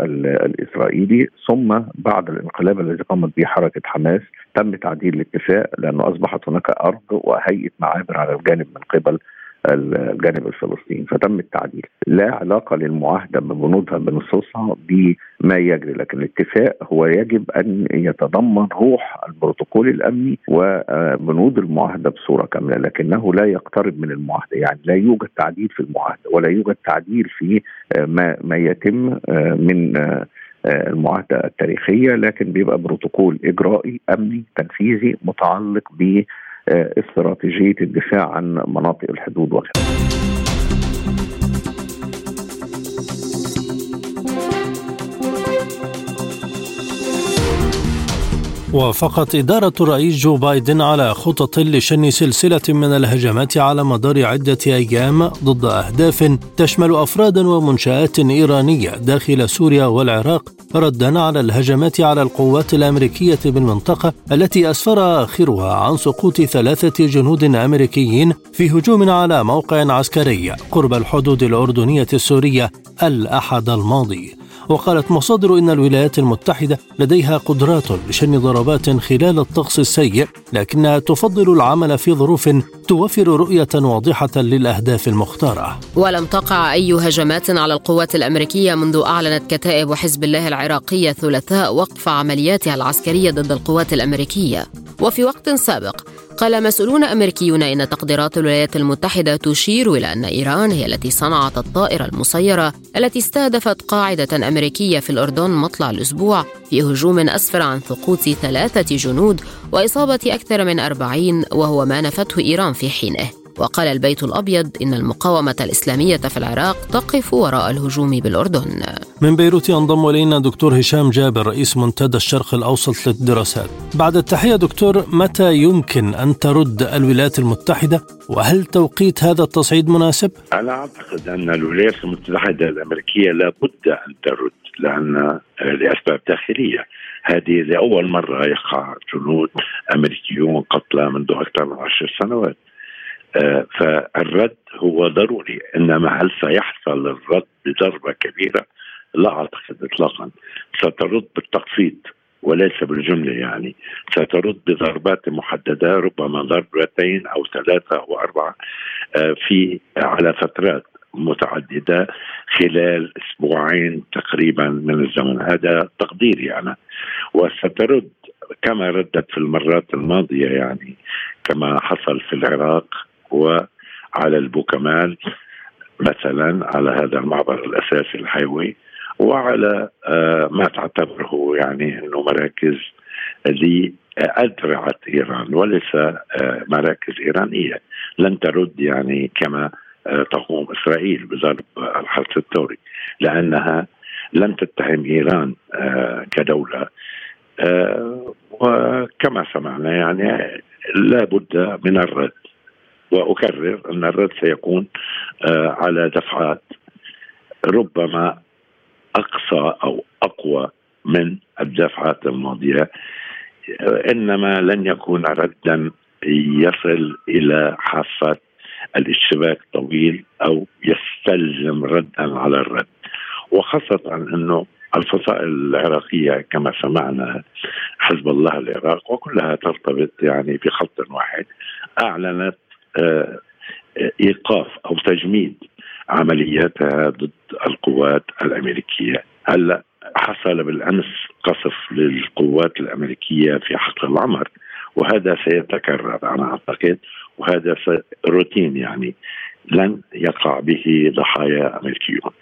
الإسرائيلي ثم بعد الانقلاب الذي قامت به حركة حماس تم تعديل الاتفاق لأنه أصبحت هناك أرض وهيئة معابر على الجانب من قبل الجانب الفلسطيني فتم التعديل. لا علاقة للمعاهدة ببنودها بنصوصها بما يجري لكن الاتفاق هو يجب أن يتضمن روح البروتوكول الأمني وبنود المعاهدة بصورة كاملة لكنه لا يقترب من المعاهدة. يعني لا يوجد تعديل في المعاهدة ولا يوجد تعديل في ما ما يتم من المعاهدة التاريخية لكن بيبقى بروتوكول إجرائي أمني تنفيذي متعلق ب استراتيجية الدفاع عن مناطق الحدود وغيرها. وافقت إدارة الرئيس جو بايدن على خطط لشن سلسلة من الهجمات على مدار عدة أيام ضد أهداف تشمل أفرادا ومنشآت إيرانية داخل سوريا والعراق ردا على الهجمات على القوات الأمريكية بالمنطقة التي أسفر آخرها عن سقوط ثلاثة جنود أمريكيين في هجوم على موقع عسكري قرب الحدود الأردنية السورية الأحد الماضي. وقالت مصادر إن الولايات المتحدة لديها قدرات لشن ضربات خلال الطقس السيء لكنها تفضل العمل في ظروف توفر رؤية واضحة للأهداف المختارة. ولم تقع أي هجمات على القوات الأمريكية منذ أعلنت كتائب حزب الله العراقية الثلاثاء وقف عملياتها العسكرية ضد القوات الأمريكية. وفي وقت سابق قال مسؤولون أمريكيون إن تقديرات الولايات المتحدة تشير إلى أن إيران هي التي صنعت الطائرة المسيرة التي استهدفت قاعدة أمريكية في الأردن مطلع الأسبوع في هجوم أسفر عن سقوط ثلاثة جنود وإصابة أكثر من أربعين وهو ما نفته إيران في حينه. وقال البيت الأبيض إن المقاومة الإسلامية في العراق تقف وراء الهجوم بالأردن. من بيروت ينضم إلينا دكتور هشام جابر رئيس منتدى الشرق الأوسط للدراسات. بعد التحية دكتور متى يمكن أن ترد الولايات المتحدة؟ وهل توقيت هذا التصعيد مناسب؟ أنا أعتقد أن الولايات المتحدة الأمريكية لابد أن ترد لأن لأسباب داخلية. هذه لأول مرة يقع جنود أمريكيون قتلى منذ أكثر من عشر سنوات. فالرد هو ضروري إنما هل سيحصل الرد بضربة كبيرة؟ لا أعتقد اطلاقا. سترد بالتقسيط وليس بالجملة يعني. سترد بضربات محددة ربما ضربتين أو ثلاثة أو أربعة آه، في على فترات متعددة خلال أسبوعين تقريبا من الزمن. هذا تقديري أنا. وسترد كما ردت في المرات الماضية يعني كما حصل في العراق وعلى البوكمال مثلا على هذا المعبر الأساسي الحيوي وعلى آه، ما تعتبره يعني إنه مراكز لأدرعة إيران وليس آه، مراكز إيرانية. لن ترد يعني كما آه، تقوم إسرائيل بضرب الحرس الثوري لأنها لن تتهم إيران كدولة. وكما سمعنا يعني لا بد من الرد. وأكرر أن الرد سيكون آه، على دفعات ربما أقصى أو أقوى من الدفعات الماضية. إنما لن يكون ردا يصل إلى حافه الاشتباك الطويل أو يستلزم ردا على الرد. وخاصة أنه الفصائل العراقية كما سمعنا حزب الله العراق وكلها ترتبط يعني بخط واحد أعلنت آه، إيقاف أو تجميد عملياتها ضد القوات الأمريكية. هلأ حصل بالأمس قصف للقوات الأمريكية في حقل العمر وهذا سيتكرر أنا أعتقد وهذا روتين يعني لن يقع به ضحايا أمريكيون.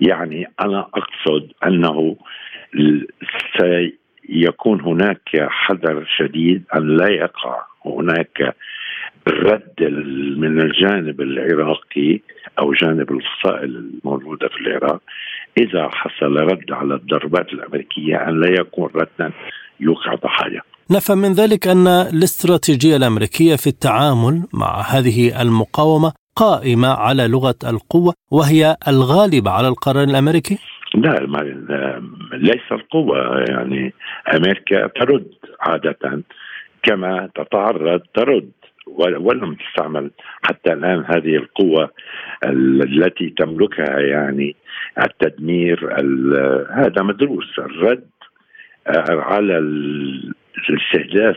يعني أنا أقصد أنه سيكون هناك حذر شديد أن لا يقع هناك رد من الجانب العراقي أو جانب الفصائل الموجودة في العراق إذا حصل رد على الضربات الأمريكية أن لا يكون ردا يوقع ضحايا. نفهم من ذلك أن الاستراتيجية الأمريكية في التعامل مع هذه المقاومة قائمة على لغة القوة وهي الغالبة على القرار الأمريكي؟ لا ليس القوة يعني أمريكا ترد عادة كما تتعرض ترد ولم تستعمل حتى الآن هذه القوة التي تملكها يعني التدمير هذا مدروس. الرد على الاستهداف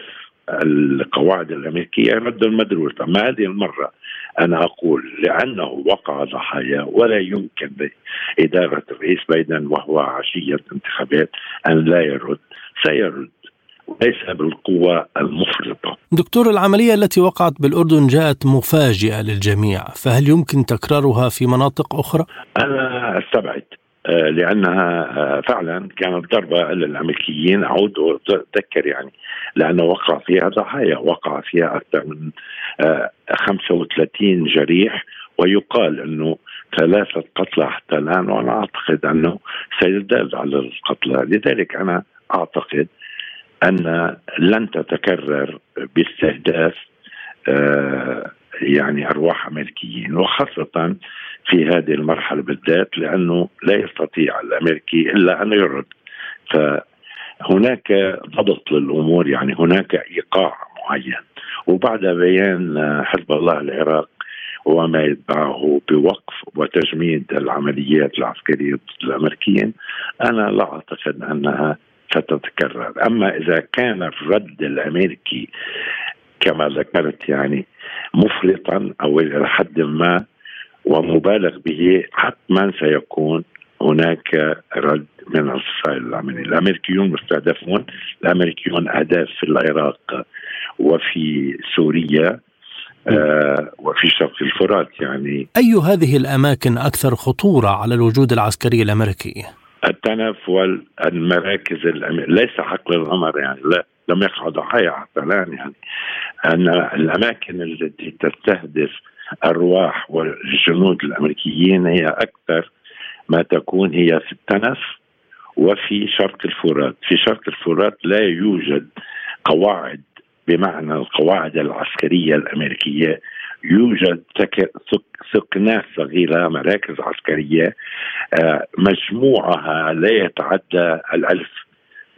القواعد الأمريكية رد مدروس. أما هذه المرة أنا أقول لأنه وقع ضحايا ولا يمكن لإدارة الرئيس بايدن وهو عشية انتخابات أن لا يرد سيرد. ليس بالقوة المفرطة دكتور العملية التي وقعت بالأردن جاءت مفاجئة للجميع فهل يمكن تكرارها في مناطق أخرى؟ أنا أستبعد آه، لأنها آه، فعلا كانت ضربة للأمريكيين اعود اتذكر يعني لأنه وقع فيها ضحايا وقع فيها أكثر من 35 آه، جريح ويقال إنه ثلاثة قتلى حتى الآن وأنا أعتقد أنه سيزداد على القتلى لذلك أنا أعتقد أن لن تتكرر باستهداف آه، يعني أرواح أمريكيين وخاصة في هذه المرحلة بالذات لأنه لا يستطيع الأمريكي إلا أن يرد. فهناك ضبط للأمور يعني هناك إيقاع معين. وبعد بيان حزب الله العراق وما يتبعه بوقف وتجميد العمليات العسكرية ضد الأمريكيين أنا لا أعتقد أنها ستتكرر. أما إذا كان الرد الأمريكي كما ذكرت يعني مفرطا أو إلى حد ما ومبالغ به حتما سيكون هناك رد من الفصائل العملية الأمريكيون مستهدفون. الأمريكيون أهداف في العراق وفي سوريا آه وفي شرق الفرات يعني. أي هذه الأماكن أكثر خطورة على الوجود العسكري الأمريكي؟ التنف والمراكز ليس حقل القمر يعني لا لم يقع ضحايا حتى الآن يعني. أن الأماكن التي تستهدف أرواح والجنود الأمريكيين هي أكثر ما تكون هي في التنف وفي شرق الفرات، في شرق الفرات لا يوجد قواعد بمعنى القواعد العسكرية الأمريكية يوجد سكنات صغيرة مراكز عسكرية آه، مجموعها لا يتعدى الألف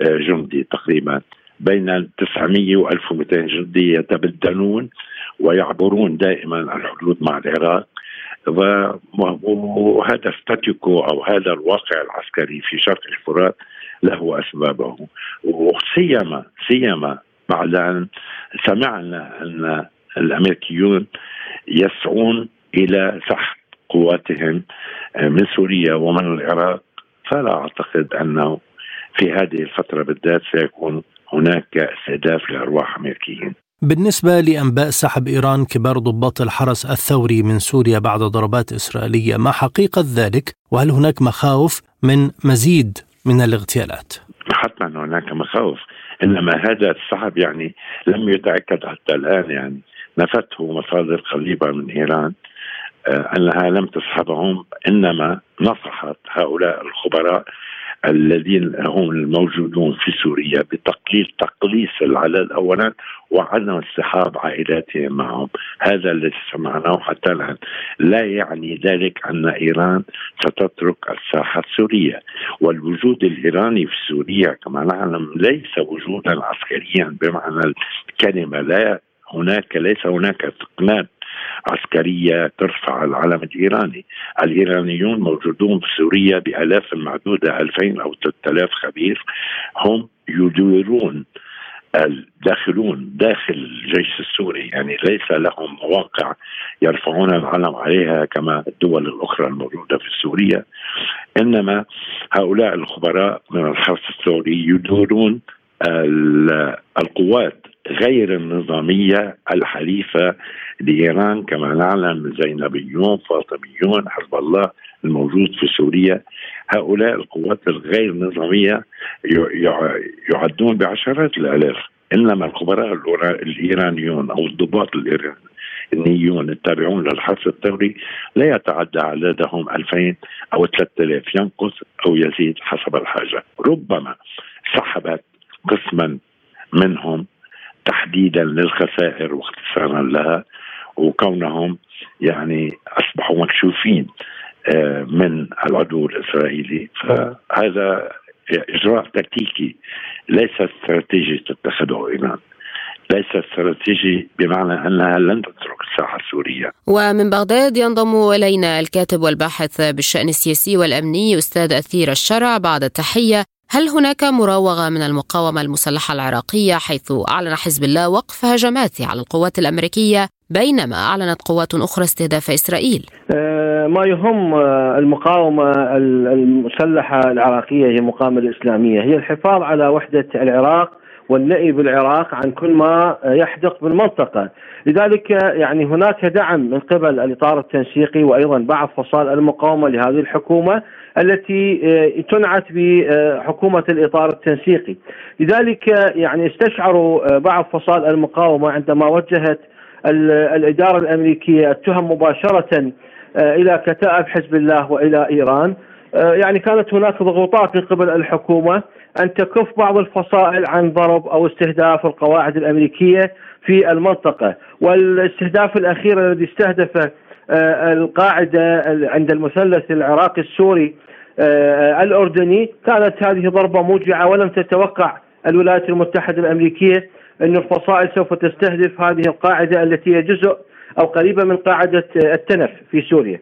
آه، جندي تقريبا. بين 900 و 1200 جندي يتبدلون ويعبرون دائما الحدود مع العراق. وهذا ستاتيكو أو هذا الواقع العسكري في شرق الفرات له أسبابه. وسيما سيما بعد أن سمعنا أن الأمريكيون يسعون إلى سحب قواتهم من سوريا ومن العراق فلا أعتقد انه في هذه الفترة بالذات سيكون هناك استهداف لأرواح أمريكيين. بالنسبة لأنباء سحب إيران كبار ضباط الحرس الثوري من سوريا بعد ضربات إسرائيلية ما حقيقة ذلك وهل هناك مخاوف من مزيد من الاغتيالات؟ حتما هناك مخاوف إنما هذا السحب يعني لم يتأكد حتى الآن يعني نفته مصادر قريبة من إيران آه، أنها لم تسحبهم إنما نصحت هؤلاء الخبراء الذين هم الموجودون في سوريا بتقليل تقليص العدد اولا وعدم اصطحاب عائلاتهم معهم. هذا الذي سمعناه حتى الآن. لا يعني ذلك أن إيران ستترك الساحة السورية. والوجود الإيراني في سوريا كما نعلم ليس وجودا عسكريا بمعنى الكلمة لا هناك ليس هناك تقنات عسكرية ترفع العلم الإيراني. الإيرانيون موجودون في سوريا بآلاف معدودة 2000 أو 3000 خبير. هم يديرون الداخلون داخل الجيش السوري. يعني ليس لهم مواقع يرفعون العلم عليها كما الدول الأخرى الموجودة في سوريا. إنما هؤلاء الخبراء من الحرس السوري يدورون القوات غير النظامية الحليفة لإيران كما نعلم زينبيون فاطميون حزب الله الموجود في سوريا. هؤلاء القوات الغير نظامية يعدون بعشرات الآلاف. إنما الخبراء الإيرانيون أو الضباط الإيرانيون التابعون للحرس الثوري لا يتعدى عددهم 2000 أو 3000 ينقص أو يزيد حسب الحاجة. ربما سحبت قسما منهم تحديدا للخسائر واختصارا لها وكونهم يعني أصبحوا مكشوفين من العدو الإسرائيلي فهذا إجراء تكتيكي ليس استراتيجي تتخذه إيران ليس استراتيجي بمعنى أنها لن تترك الساحة السورية. ومن بغداد ينضم إلينا الكاتب والباحث بالشأن السياسي والأمني أستاذ أثير الشرع بعد التحية. هل هناك مراوغة من المقاومة المسلحة العراقية حيث أعلن حزب الله وقف هجماته على القوات الأمريكية بينما أعلنت قوات أخرى استهداف إسرائيل؟ آه، ما يهم آه، المقاومة المسلحة العراقية هي المقاومه الإسلامية هي الحفاظ على وحدة العراق والنأي بالعراق عن كل ما يحدق بالمنطقة لذلك يعني هناك دعم من قبل الإطار التنسيقي وأيضا بعض فصائل المقاومة لهذه الحكومة التي آه، تنعت بحكومة الإطار التنسيقي. لذلك يعني استشعروا آه، بعض فصائل المقاومة عندما وجهت الإدارة الأمريكية التهم مباشرة آه، إلى كتائب حزب الله وإلى إيران. يعني كانت هناك ضغوطات من قبل الحكومة أن تكف بعض الفصائل عن ضرب أو استهداف القواعد الأمريكية في المنطقة، والاستهداف الأخير الذي استهدف آه، القاعدة عند المثلث العراقي السوري آه، الأردني كانت هذه ضربة موجعة ولم تتوقع الولايات المتحدة الأمريكية أن الفصائل سوف تستهدف هذه القاعدة التي هي جزء أو قريبة من قاعدة التنف في سوريا.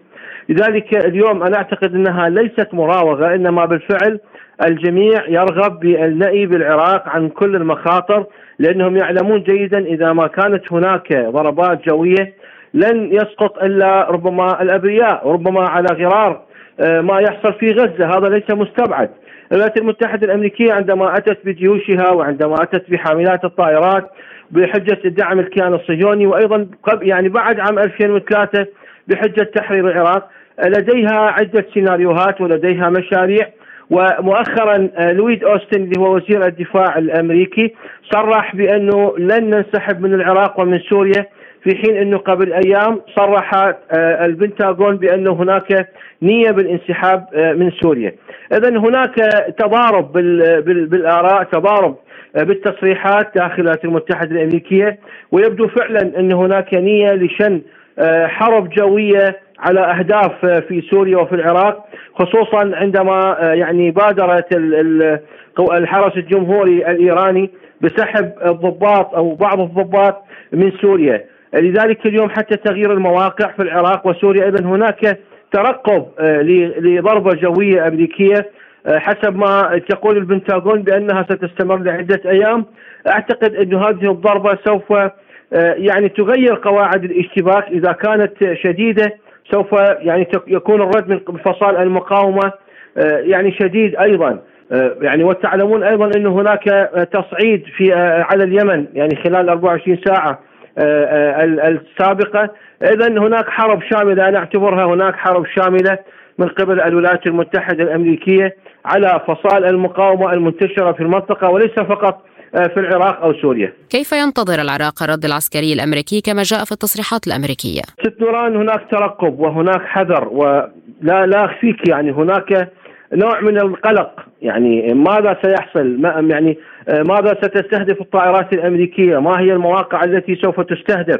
لذلك اليوم أنا أعتقد أنها ليست مراوغة إنما بالفعل الجميع يرغب بالنأي بالعراق عن كل المخاطر لأنهم يعلمون جيدا إذا ما كانت هناك ضربات جوية لن يسقط إلا ربما الأبرياء ربما على غرار آه، ما يحصل في غزة. هذا ليس مستبعد. الولايات المتحدة الأمريكية عندما أتت بجيوشها وعندما أتت بحاملات الطائرات بحجة الدعم الكيان الصهيوني وأيضا يعني بعد عام 2003 بحجة تحرير العراق لديها عدة سيناريوهات ولديها مشاريع. ومؤخرا آه، لويد أوستن اللي هو وزير الدفاع الأمريكي صرح بأنه لن ننسحب من العراق ومن سوريا. في حين أنه قبل أيام صرح آه، البنتاغون بأنه هناك نية بالانسحاب آه، من سوريا. اذا هناك تضارب بالآراء، تضارب بالتصريحات داخل الولايات المتحدة الأمريكية ويبدو فعلا أن هناك نية لشن حرب جوية على أهداف في سوريا وفي العراق خصوصا عندما يعني بادرت الحرس الجمهوري الإيراني بسحب الضباط أو بعض الضباط من سوريا لذلك اليوم حتى تغيير المواقع في العراق وسوريا أيضا هناك ترقب لضربة جوية أمريكية حسب ما تقول البنتاغون بأنها ستستمر لعدة أيام. أعتقد أن هذه الضربة سوف يعني تغير قواعد الاشتباك. إذا كانت شديدة سوف يعني يكون الرد من فصائل المقاومة آه، يعني شديد أيضا. آه، يعني وتعلمون أيضا انه هناك تصعيد في آه، على اليمن يعني خلال 24 ساعة. السابقة اذا هناك حرب شاملة أنا أعتبرها هناك حرب شاملة من قبل الولايات المتحدة الأمريكية على فصائل المقاومة المنتشرة في المنطقة وليس فقط آه، في العراق أو سوريا. كيف ينتظر العراق الرد العسكري الأمريكي كما جاء في التصريحات الأمريكية؟ ست نوران هناك ترقب وهناك حذر ولا لا أخفيك يعني هناك نوع من القلق يعني ماذا سيحصل ما يعني آه، ماذا ستستهدف الطائرات الأمريكية؟ ما هي المواقع التي سوف تستهدف؟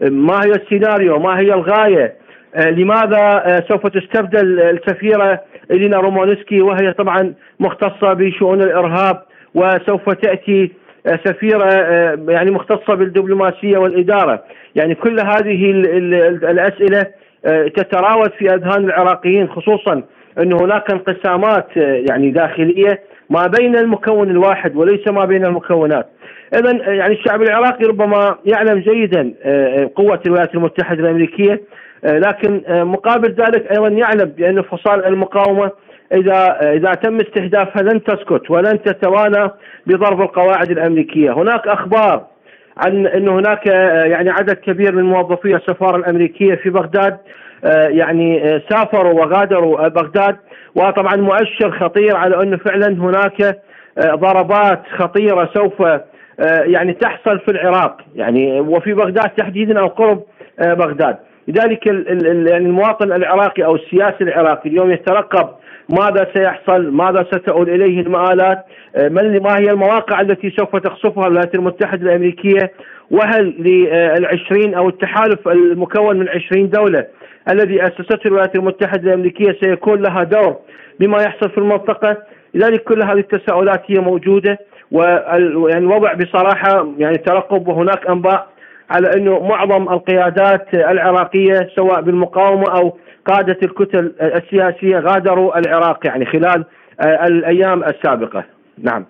ما هي السيناريو؟ ما هي الغاية؟ آه، لماذا سوف تستبدل السفيرة إلينا رومانسكي وهي طبعا مختصة بشؤون الإرهاب وسوف تأتي آه، سفيرة آه، يعني مختصة بالدبلوماسية والإدارة يعني كل هذه الأسئلة آه، تتراود في أذهان العراقيين خصوصا أن هناك انقسامات يعني داخلية ما بين المكون الواحد وليس ما بين المكونات. اذا يعني الشعب العراقي ربما يعلم جيدا قوة الولايات المتحدة الأمريكية لكن مقابل ذلك أيضا يعلم بأن فصائل المقاومة إذا إذا تم استهدافها لن تسكت ولن تتوانى بضرب القواعد الأمريكية، هناك أخبار عن انه هناك يعني عدد كبير من موظفي السفارة الأمريكية في بغداد يعني سافروا وغادروا بغداد وطبعا مؤشر خطير على انه فعلا هناك ضربات خطيرة سوف يعني تحصل في العراق يعني وفي بغداد تحديدا أو قرب بغداد لذلك يعني المواطن العراقي أو السياسي العراقي اليوم يترقب ماذا سيحصل؟ ماذا ستؤول إليه المآلات؟ آه، ما هي المواقع التي سوف تخصفها الولايات المتحدة الأمريكية؟ وهل للعشرين أو التحالف المكون من عشرين دولة الذي اسسته الولايات المتحدة الأمريكية سيكون لها دور بما يحصل في المنطقة؟ لذلك كل هذه التساؤلات هي موجودة والوضع يعني بصراحة يعني ترقب وهناك أنباء على أنه معظم القيادات العراقية سواء بالمقاومة أو قادة الكتل السياسية غادروا العراق يعني خلال الأيام السابقة نعم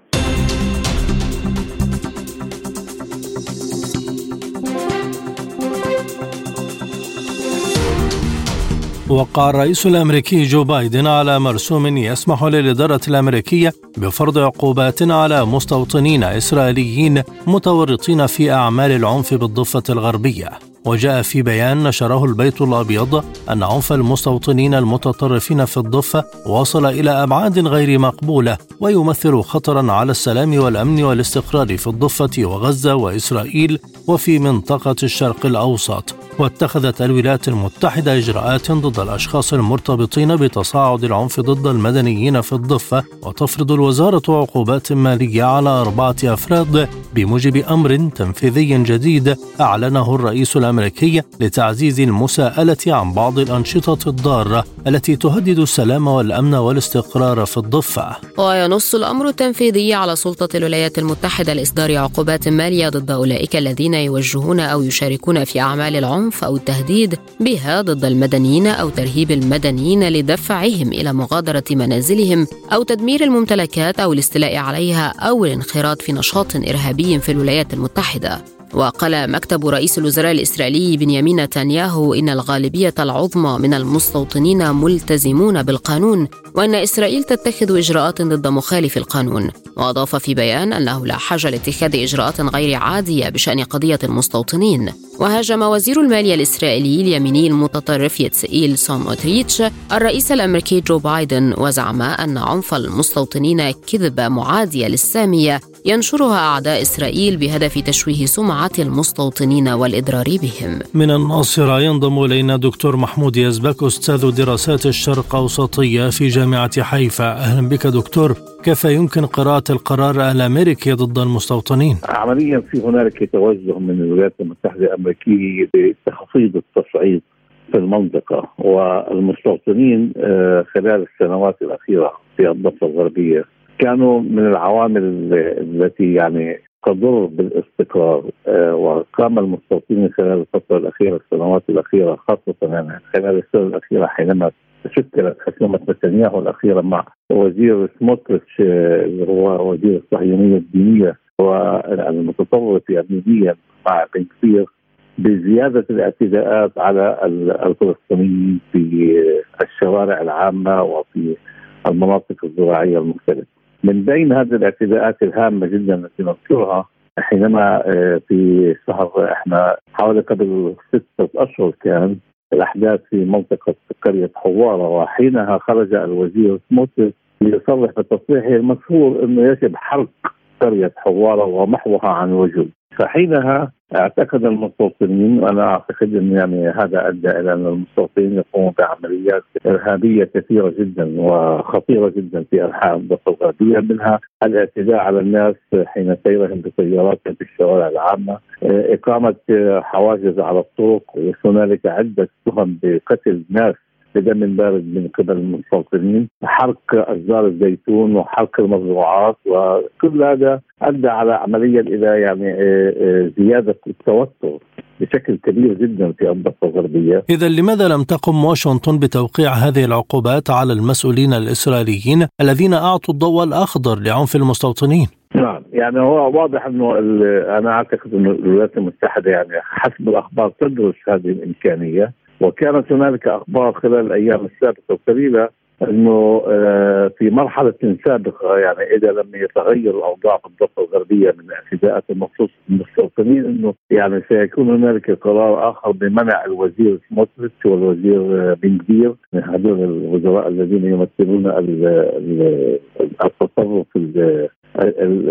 وقع الرئيس الأمريكي جو بايدن على مرسوم يسمح للإدارة الأمريكية بفرض عقوبات على مستوطنين إسرائيليين متورطين في أعمال العنف بالضفة الغربية. وجاء في بيان نشره البيت الأبيض أن عنف المستوطنين المتطرفين في الضفة وصل إلى أبعاد غير مقبولة ويمثل خطرا على السلام والأمن والاستقرار في الضفة وغزة وإسرائيل وفي منطقة الشرق الأوسط. واتخذت الولايات المتحدة إجراءات ضد الأشخاص المرتبطين بتصاعد العنف ضد المدنيين في الضفة وتفرض الوزارة عقوبات مالية على أربعة أفراد بموجب أمر تنفيذي جديد أعلنه الرئيس الأمريكي لتعزيز المساءلة عن بعض الأنشطة الضارة التي تهدد السلام والأمن والاستقرار في الضفة. وينص الأمر التنفيذي على سلطة الولايات المتحدة لإصدار عقوبات مالية ضد أولئك الذين يوجهون أو يشاركون في أعمال العنف العنف أو التهديد بها ضد المدنيين أو ترهيب المدنيين لدفعهم إلى مغادرة منازلهم أو تدمير الممتلكات أو الاستيلاء عليها أو الانخراط في نشاط إرهابي في الولايات المتحدة. وقال مكتب رئيس الوزراء الإسرائيلي بنيامين نتنياهو إن الغالبية العظمى من المستوطنين ملتزمون بالقانون وإن إسرائيل تتخذ إجراءات ضد مخالفي القانون. وأضاف في بيان أنه لا حاجة لاتخاذ إجراءات غير عادية بشأن قضية المستوطنين. وهاجم وزير المالية الإسرائيلي اليميني المتطرف بتسلئيل سموتريتش الرئيس الأمريكي جو بايدن وزعم أن عنف المستوطنين كذبه معادية للسامية ينشرها أعداء إسرائيل بهدف تشويه سمعة المستوطنين والاضرار بهم. من الناصرة ينضم إلينا دكتور محمود يزبك أستاذ دراسات الشرق أوسطية في جامعة حيفا، أهلا بك دكتور. كيف يمكن قراءة القرار الأمريكي ضد المستوطنين؟ عمليا في هنالك توجه من الولايات المتحدة الأمريكية بتخفيض التصعيد في المنطقة والمستوطنين آه، خلال السنوات الأخيرة في الضفة الغربية كانوا من العوامل التي يعني تضر بالاستقرار آه، وقام المستوطنين خلال الفترة الأخيرة السنوات الأخيرة خاصة يعني خلال السنة الأخيرة حينما شكلت حكومه نتنياهو الأخيرة مع وزير سموتريتش آه، اللي هو وزير الصهيونية الدينية والمتطرف يمينيا مع بن كبير بزيادة الاعتداءات على الفلسطينيين في الشوارع العامة وفي المناطق الزراعية المختلفة. من بين هذه الاعتداءات الهامة جدا التي نذكرها حينما آه، في شهر إحنا حوالي قبل ستة أشهر كان الأحداث في منطقة قرية حوارة وحينها خرج الوزير سموتريتش ليصرح بتصريحه المشهور إنه يجب حرق قرية حوارة ومحوها عن الوجود فحينها اعتقد المستوطنين وأنا اعتقد إن يعني هذا أدى إلى أن المستوطنين يقوموا بعمليات إرهابية كثيرة جدا وخطيرة جدا في انحاء الضفة الغربية منها الاعتداء على الناس حين سيرهم بسياراتهم في الشوارع العامة، إقامة حواجز على الطرق وهنالك عدة تهم بقتل ناس بدم بارد من قبل المستوطنين حرق اشجار الزيتون وحرق المزروعات وكل هذا أدى على عمليا إلى يعني آه، آه، زيادة التوتر بشكل كبير جدا في الضفه الغربية. اذا لماذا لم تقم واشنطن بتوقيع هذه العقوبات على المسؤولين الإسرائيليين الذين أعطوا الضوء الأخضر لعنف المستوطنين؟ نعم يعني هو واضح إنه أنا أعتقد إنه الولايات المتحدة يعني حسب الأخبار تدرس هذه الإمكانية وكانت هنالك أخبار خلال الأيام السابقة القليلة أنه آه، في مرحلة سابقة يعني إذا لم يتغير الأوضاع في الضفة الغربية من اعتداءات المخصوص المستوطنين أنه يعني سيكون هنالك قرار آخر بمنع الوزير سموتريتش والوزير آه، بن كبير هذول الوزراء الذين يمثلون التطرف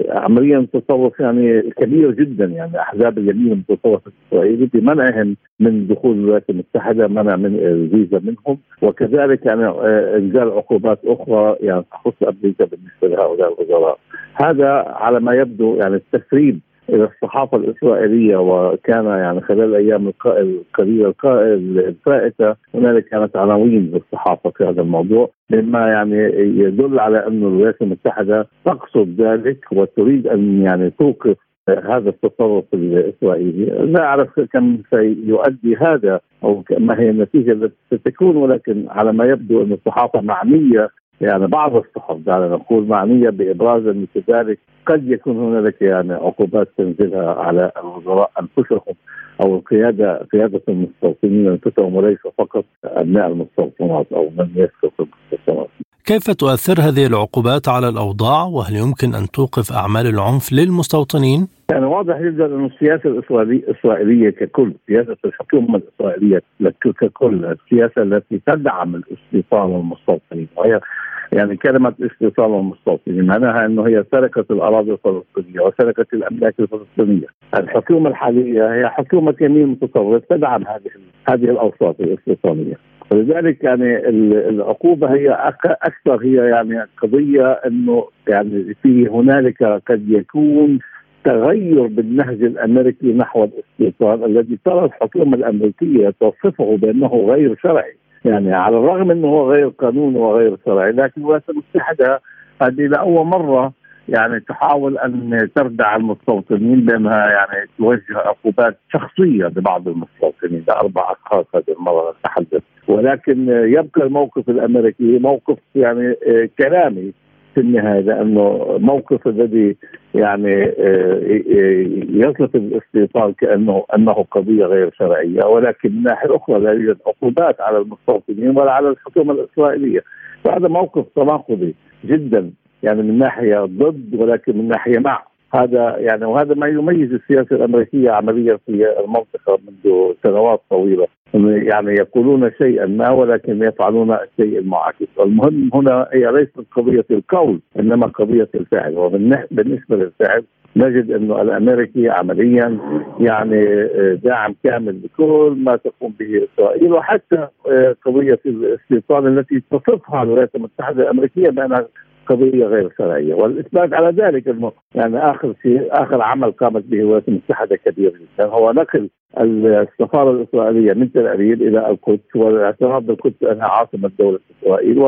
عمليا تصرف يعني كبير جدا يعني أحزاب اليمين المتصوف الإسرائيلي بمنعهم من دخول الولايات المتحدة منع من الفيزا منهم. وكذلك يعني آه، إنزال عقوبات أخرى يعني تخص أمريكا بالنسبة لهؤلاء الوزراء. هذا على ما يبدو يعني التسريب إلى الصحافة الإسرائيلية وكان يعني خلال الأيام القليلة الفائتة هنالك كانت عناوين بالصحافه في هذا الموضوع مما يعني يدل على أن الولايات المتحدة تقصد ذلك وتريد أن يعني توقف هذا التصرف الإسرائيلي، لا أعرف كم سيؤدي هذا أو ما هي النتيجة التي ستكون ولكن على ما يبدو أن الصحافة معنية يعني بعض الصحف دعنا نقول معنيه بإبراز مثل ذلك قد يكون هنالك يعني عقوبات تنزلها على الوزراء أنفسهم أو القيادة قيادة المستوطنين أنفسهم وليس فقط أبناء المستوطنات أو من يسكن المستوطنات. كيف تؤثر هذه العقوبات على الأوضاع؟ وهل يمكن أن توقف أعمال العنف للمستوطنين؟ يعني واضح جدا انه السياسة الإسرائيلية ككل، سياسة الحكومة الإسرائيلية ككل، السياسة التي تدعم الاستيطان والمستوطنين. وهي يعني كلمة استيصال المستوطنين معناها أنه هي سرقة الأراضي الفلسطينية وسرقة الأملاك الفلسطينية. الحكومة الحالية هي حكومة يمين متطرف تدعم هذه هذه الأوساط الاستيطانية. ولذلك يعني العقوبة هي أكثر هي يعني قضية أنه يعني في هنالك قد يكون تغير بالنهج الأمريكي نحو الاستيطان الذي ترى الحكومة الأمريكية تصفه بأنه غير شرعي. يعني على الرغم إنه هو غير قانوني وغير شرعي لكن الولايات المتحدة هذه لأول مرة يعني تحاول أن تردع المستوطنين بأنها يعني توجه عقوبات شخصية لبعض المستوطنين لاربع أشخاص هذه المرة نتحدث ولكن يبقى الموقف الأمريكي موقف يعني كلامي في النهاية لأنه موقف الذي يعني آه، يصف الاستيطان كأنه أنه قضية غير شرعية ولكن من الناحيه الاخرى لا يوجد عقوبات على المستوطنين ولا على الحكومة الإسرائيلية. فهذا موقف تناقضي جدا. يعني من ناحية ضد ولكن من ناحية مع. هذا يعني وهذا ما يميز السياسة الأمريكية عمليا في المنطقة منذ سنوات طويلة. يعني يقولون شيئا ما ولكن يفعلون الشيء المعاكس المهم هنا هي ليست قضية القول إنما قضية الفعل. وبالنسبه للفعل نجد إنه الأمريكي عمليا يعني داعم كامل لكل ما تقوم به إسرائيل. وحتى قضية الاستيطان التي تصفها الولايات المتحدة الأمريكية بأنها قضية غير شرعية. والإثبات على ذلك إنه يعني آخر شيء آخر عمل قامت به الولايات المتحده كبير جدا. هو نقل السفارة الإسرائيلية من تل أبيب إلى القدس والاعتراف بالقدس أنها عاصمة دولة إسرائيل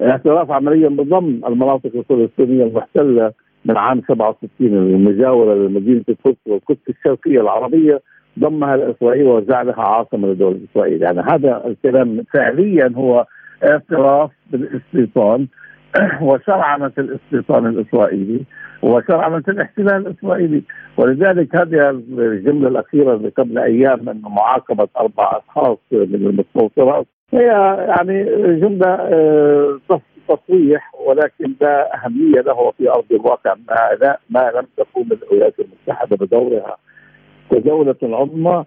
واعتراف عمليا بضم المناطق الفلسطينية المحتلة من عام 67 المجاورة لمدينة القدس والقدس الشرقية العربية ضمها لإسرائيل وجعلها عاصمة لدولة إسرائيل، يعني هذا الكلام فعليا هو اعتراف بالإستيطان. [clears throat] وشرعنة الاستيطان الإسرائيلي وشرعنة الاحتلال الإسرائيلي. ولذلك هذه الجملة الأخيرة اللي قبل أيام أنه معاقبة أربع أشخاص من المستوطنات هي يعني جملة آه، تصريح ولكن لا أهمية له في أرض الواقع ما, ما لم تقوم الولايات المتحدة بدورها. كدولة عظمى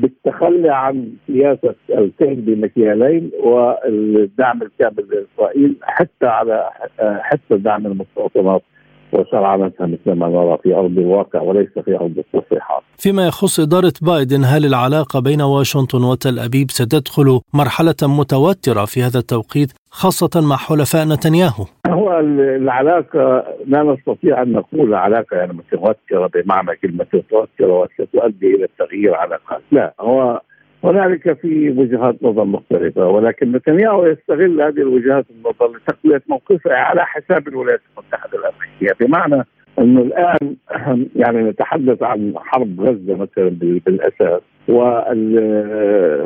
بالتخلي عن سياسة الكيل بمكيالين والدعم الكامل لإسرائيل حتى على حتى دعم المستوطنات. وشرعنتها مثل ما نرى في أرض الواقع وليس في أرض التصريحات. فيما يخص إدارة بايدن هل العلاقة بين واشنطن وتل أبيب ستدخل مرحلة متوترة في هذا التوقيت خاصة مع حلفاء نتنياهو؟ هو العلاقة لا نستطيع أن نقول علاقة يعني متوترة بمعنى كلمة متوترة وستؤدي إلى تغيير علاقات، لا هو هنالك في وجهات نظر مختلفة ولكن نتنياهو يستغل هذه الوجهات النظر لتقوية موقفه على حساب الولايات المتحدة الأمريكية بمعنى أنه الآن [clears throat] يعني نتحدث عن حرب غزة مثلا بالأساس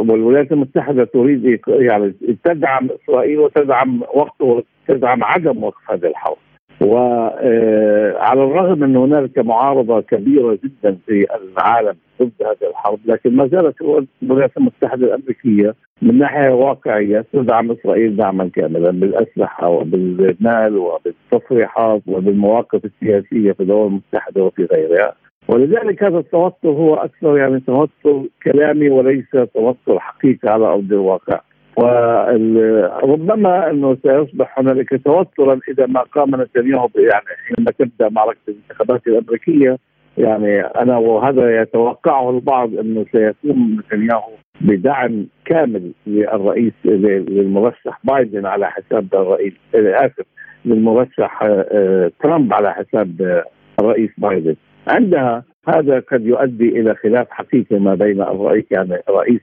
والولايات المتحدة تريد يعني تدعم إسرائيل وتدعم وقت تدعم عدم وقف هذه الحرب. وعلى الرغم ان هنالك معارضة كبيرة جدا في العالم ضد هذه الحرب لكن ما زالت الولايات المتحدة الأمريكية من ناحية واقعية تدعم إسرائيل دعما كاملا بالأسلحة وبالمال وبالتصريحات وبالمواقف السياسية في الدول المتحدة وفي غيرها. ولذلك هذا التوتر هو أكثر يعني توتر كلامي وليس توتر حقيقي على أرض الواقع. وربما إنه سيصبح هنالك توترا إذا ما قام نتنياهو يعني حينما تبدأ معركة الانتخابات الأمريكية. يعني أنا وهذا يتوقعه البعض إنه سيكون نتنياهو بدعم كامل للرئيس للمرشح بايدن على حساب الرئيس آسف للمرشح آه، ترامب على حساب الرئيس بايدن. عندها هذا قد يؤدي إلى خلاف حقيقي ما بين الرئيس يعني رئيس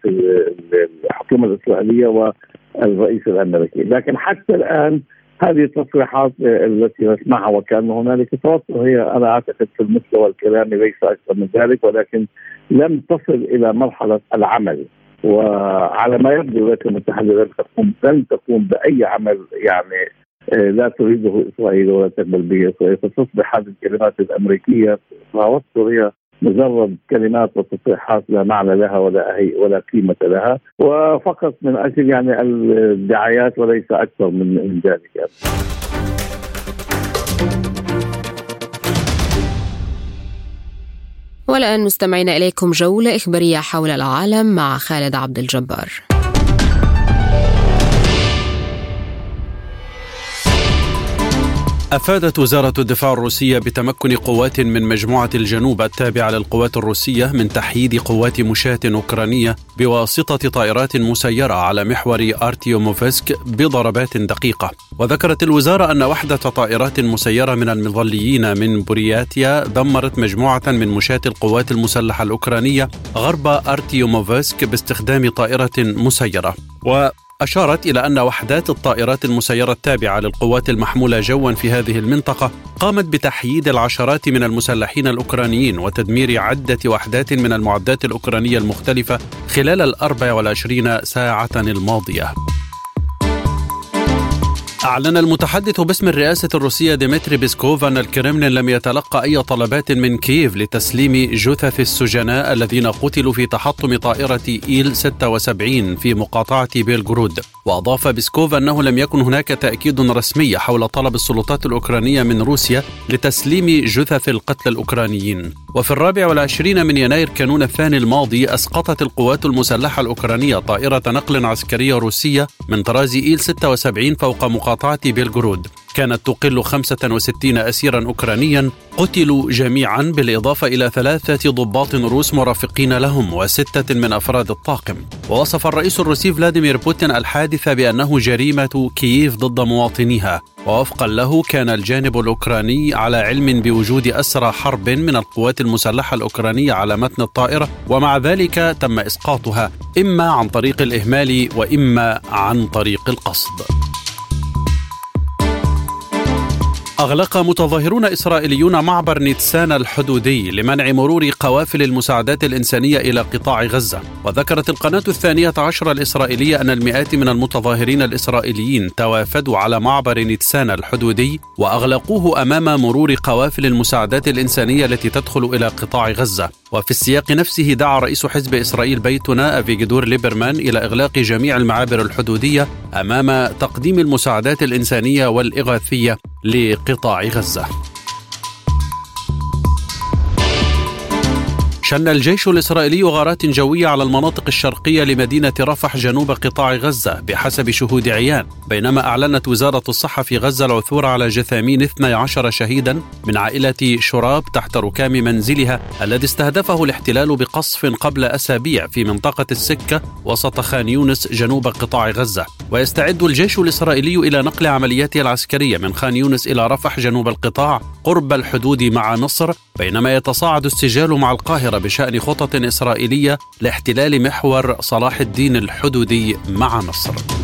الحكومة الإسرائيلية والرئيس الأمريكي، لكن حتى الآن هذه التصريحات التي نسمعها وكأن هنالك توتر هي أنا أعتقد في المستوى الكلامي ليس أكثر من ذلك ولكن لم تصل إلى مرحلة العمل. وعلى ما يبدو الولايات المتحده لن تقوم لن تقوم بأي عمل يعني آه، لا تريده إسرائيل ولا تقبل به. اسرائيل فتصبح هذه الكلمات الأمريكية توتر هي مجرد كلمات وتصريحات لا معنى لها ولا أي ولا قيمة لها وفقط من أجل يعني الدعايات وليس أكثر من من ذلك يعني. والآن مستمعين إليكم جولة إخبارية حول العالم مع خالد عبد الجبار أفادت وزارة الدفاع الروسية بتمكن قوات من مجموعة الجنوب التابعة للقوات الروسية من تحييد قوات مشاة أوكرانية بواسطة طائرات مسيرة على محور أرتيوموفسك بضربات دقيقة. وذكرت الوزارة أن وحدة طائرات مسيرة من المظليين من بورياتيا دمرت مجموعة من مشاة القوات المسلحة الأوكرانية غرب أرتيوموفسك باستخدام طائرة مسيرة. و أشارت إلى أن وحدات الطائرات المسيرة التابعة للقوات المحمولة جوا في هذه المنطقة قامت بتحييد العشرات من المسلحين الأوكرانيين وتدمير عدة وحدات من المعدات الأوكرانية المختلفة خلال الأربع والعشرين ساعة الماضية. أعلن المتحدث باسم الرئاسة الروسية ديمتري بيسكوف أن الكرملين لم يتلقى أي طلبات من كييف لتسليم جثث السجناء الذين قتلوا في تحطم طائرة إيل 76 في مقاطعة بيلغرود. وأضاف بيسكوف أنه لم يكن هناك تأكيد رسمي حول طلب السلطات الأوكرانية من روسيا لتسليم جثث القتلى الأوكرانيين. وفي الرابع والعشرين من يناير كانون الثاني الماضي أسقطت القوات المسلحة الأوكرانية طائرة نقل عسكرية روسية من طراز إيل 76 فوق مقاطعة بيلغرود. كانت تقل 65 أسيرا أوكرانيا قتلوا جميعا بالإضافة إلى ثلاثة ضباط روس مرافقين لهم وستة من أفراد الطاقم. ووصف الرئيس الروسي فلاديمير بوتين الحادث بأنه جريمة كييف ضد مواطنيها. ووفقا له كان الجانب الأوكراني على علم بوجود أسرى حرب من القوات المسلحة الأوكرانية على متن الطائرة ومع ذلك تم إسقاطها إما عن طريق الإهمال وإما عن طريق القصد. أغلق متظاهرون إسرائيليون معبر نيتسان الحدودي لمنع مرور قوافل المساعدات الإنسانية إلى قطاع غزة. وذكرت القناة الثانية عشر الإسرائيلية أن المئات من المتظاهرين الإسرائيليين توافدوا على معبر نيتسان الحدودي وأغلقوه أمام مرور قوافل المساعدات الإنسانية التي تدخل إلى قطاع غزة. وفي السياق نفسه دعا رئيس حزب إسرائيل بيتنا أفيجدور ليبرمان إلى إغلاق جميع المعابر الحدودية أمام تقديم المساعدات الإنسانية والإغاثية لقطاع غزة. شن الجيش الإسرائيلي غارات جوية على المناطق الشرقية لمدينة رفح جنوب قطاع غزة بحسب شهود عيان. بينما أعلنت وزارة الصحة في غزة العثور على جثامين 12 شهيدا من عائلة شراب تحت ركام منزلها الذي استهدفه الاحتلال بقصف قبل أسابيع في منطقة السكة وسط خان يونس جنوب قطاع غزة. ويستعد الجيش الإسرائيلي إلى نقل عملياته العسكرية من خان يونس إلى رفح جنوب القطاع قرب الحدود مع مصر بينما يتصاعد السجال مع القاهرة بشأن خطط إسرائيلية لاحتلال محور صلاح الدين الحدودي مع مصر.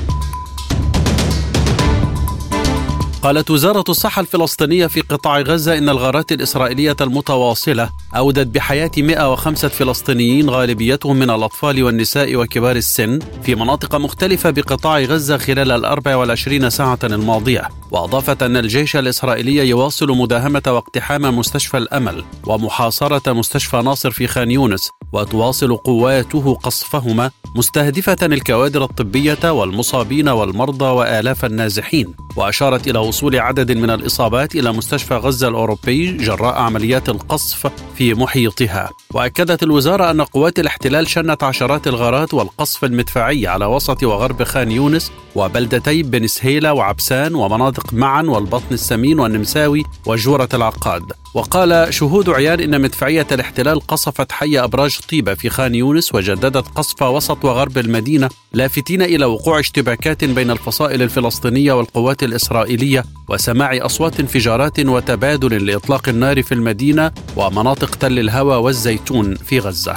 قالت وزارة الصحة الفلسطينية في قطاع غزة إن الغارات الإسرائيلية المتواصلة أودت بحياة 105 فلسطينيين غالبيتهم من الأطفال والنساء وكبار السن في مناطق مختلفة بقطاع غزة خلال الأربع والعشرين ساعة الماضية. وأضافت أن الجيش الإسرائيلي يواصل مداهمة واقتحام مستشفى الأمل ومحاصرة مستشفى ناصر في خان يونس وتواصل قواته قصفهما مستهدفة الكوادر الطبية والمصابين والمرضى وآلاف النازحين. وأشارت إلى وصول عدد من الإصابات إلى مستشفى غزة الأوروبي جراء عمليات القصف في محيطها. وأكدت الوزارة أن قوات الاحتلال شنت عشرات الغارات والقصف المدفعي على وسط وغرب خان يونس وبلدتي بن سهيلة وعبسان ومناطق معا والبطن السمين والنمساوي وجورة العقاد. وقال شهود عيان إن مدفعية الاحتلال قصفت حي أبراج طيبة في خان يونس وجددت قصف وسط وغرب المدينة لافتين إلى وقوع اشتباكات بين الفصائل الفلسطينية والقوات الإسرائيلية وسماع أصوات انفجارات وتبادل لإطلاق النار في المدينة ومناطق تل الهوى والزيتون في غزة.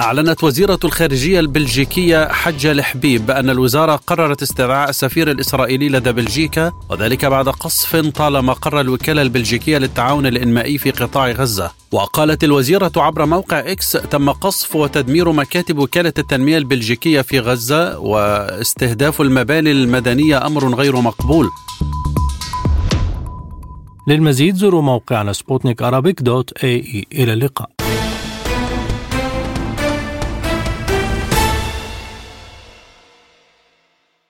أعلنت وزيرة الخارجية البلجيكية حجة لحبيب أن الوزارة قررت استدعاء السفير الإسرائيلي لدى بلجيكا وذلك بعد قصف طال مقر الوكالة البلجيكية للتعاون الإنمائي في قطاع غزة. وقالت الوزيرة عبر موقع إكس تم قصف وتدمير مكاتب وكالة التنمية البلجيكية في غزة واستهداف المباني المدنية أمر غير مقبول. للمزيد زوروا موقعنا سبوتنيك دوت اي إلى اللقاء.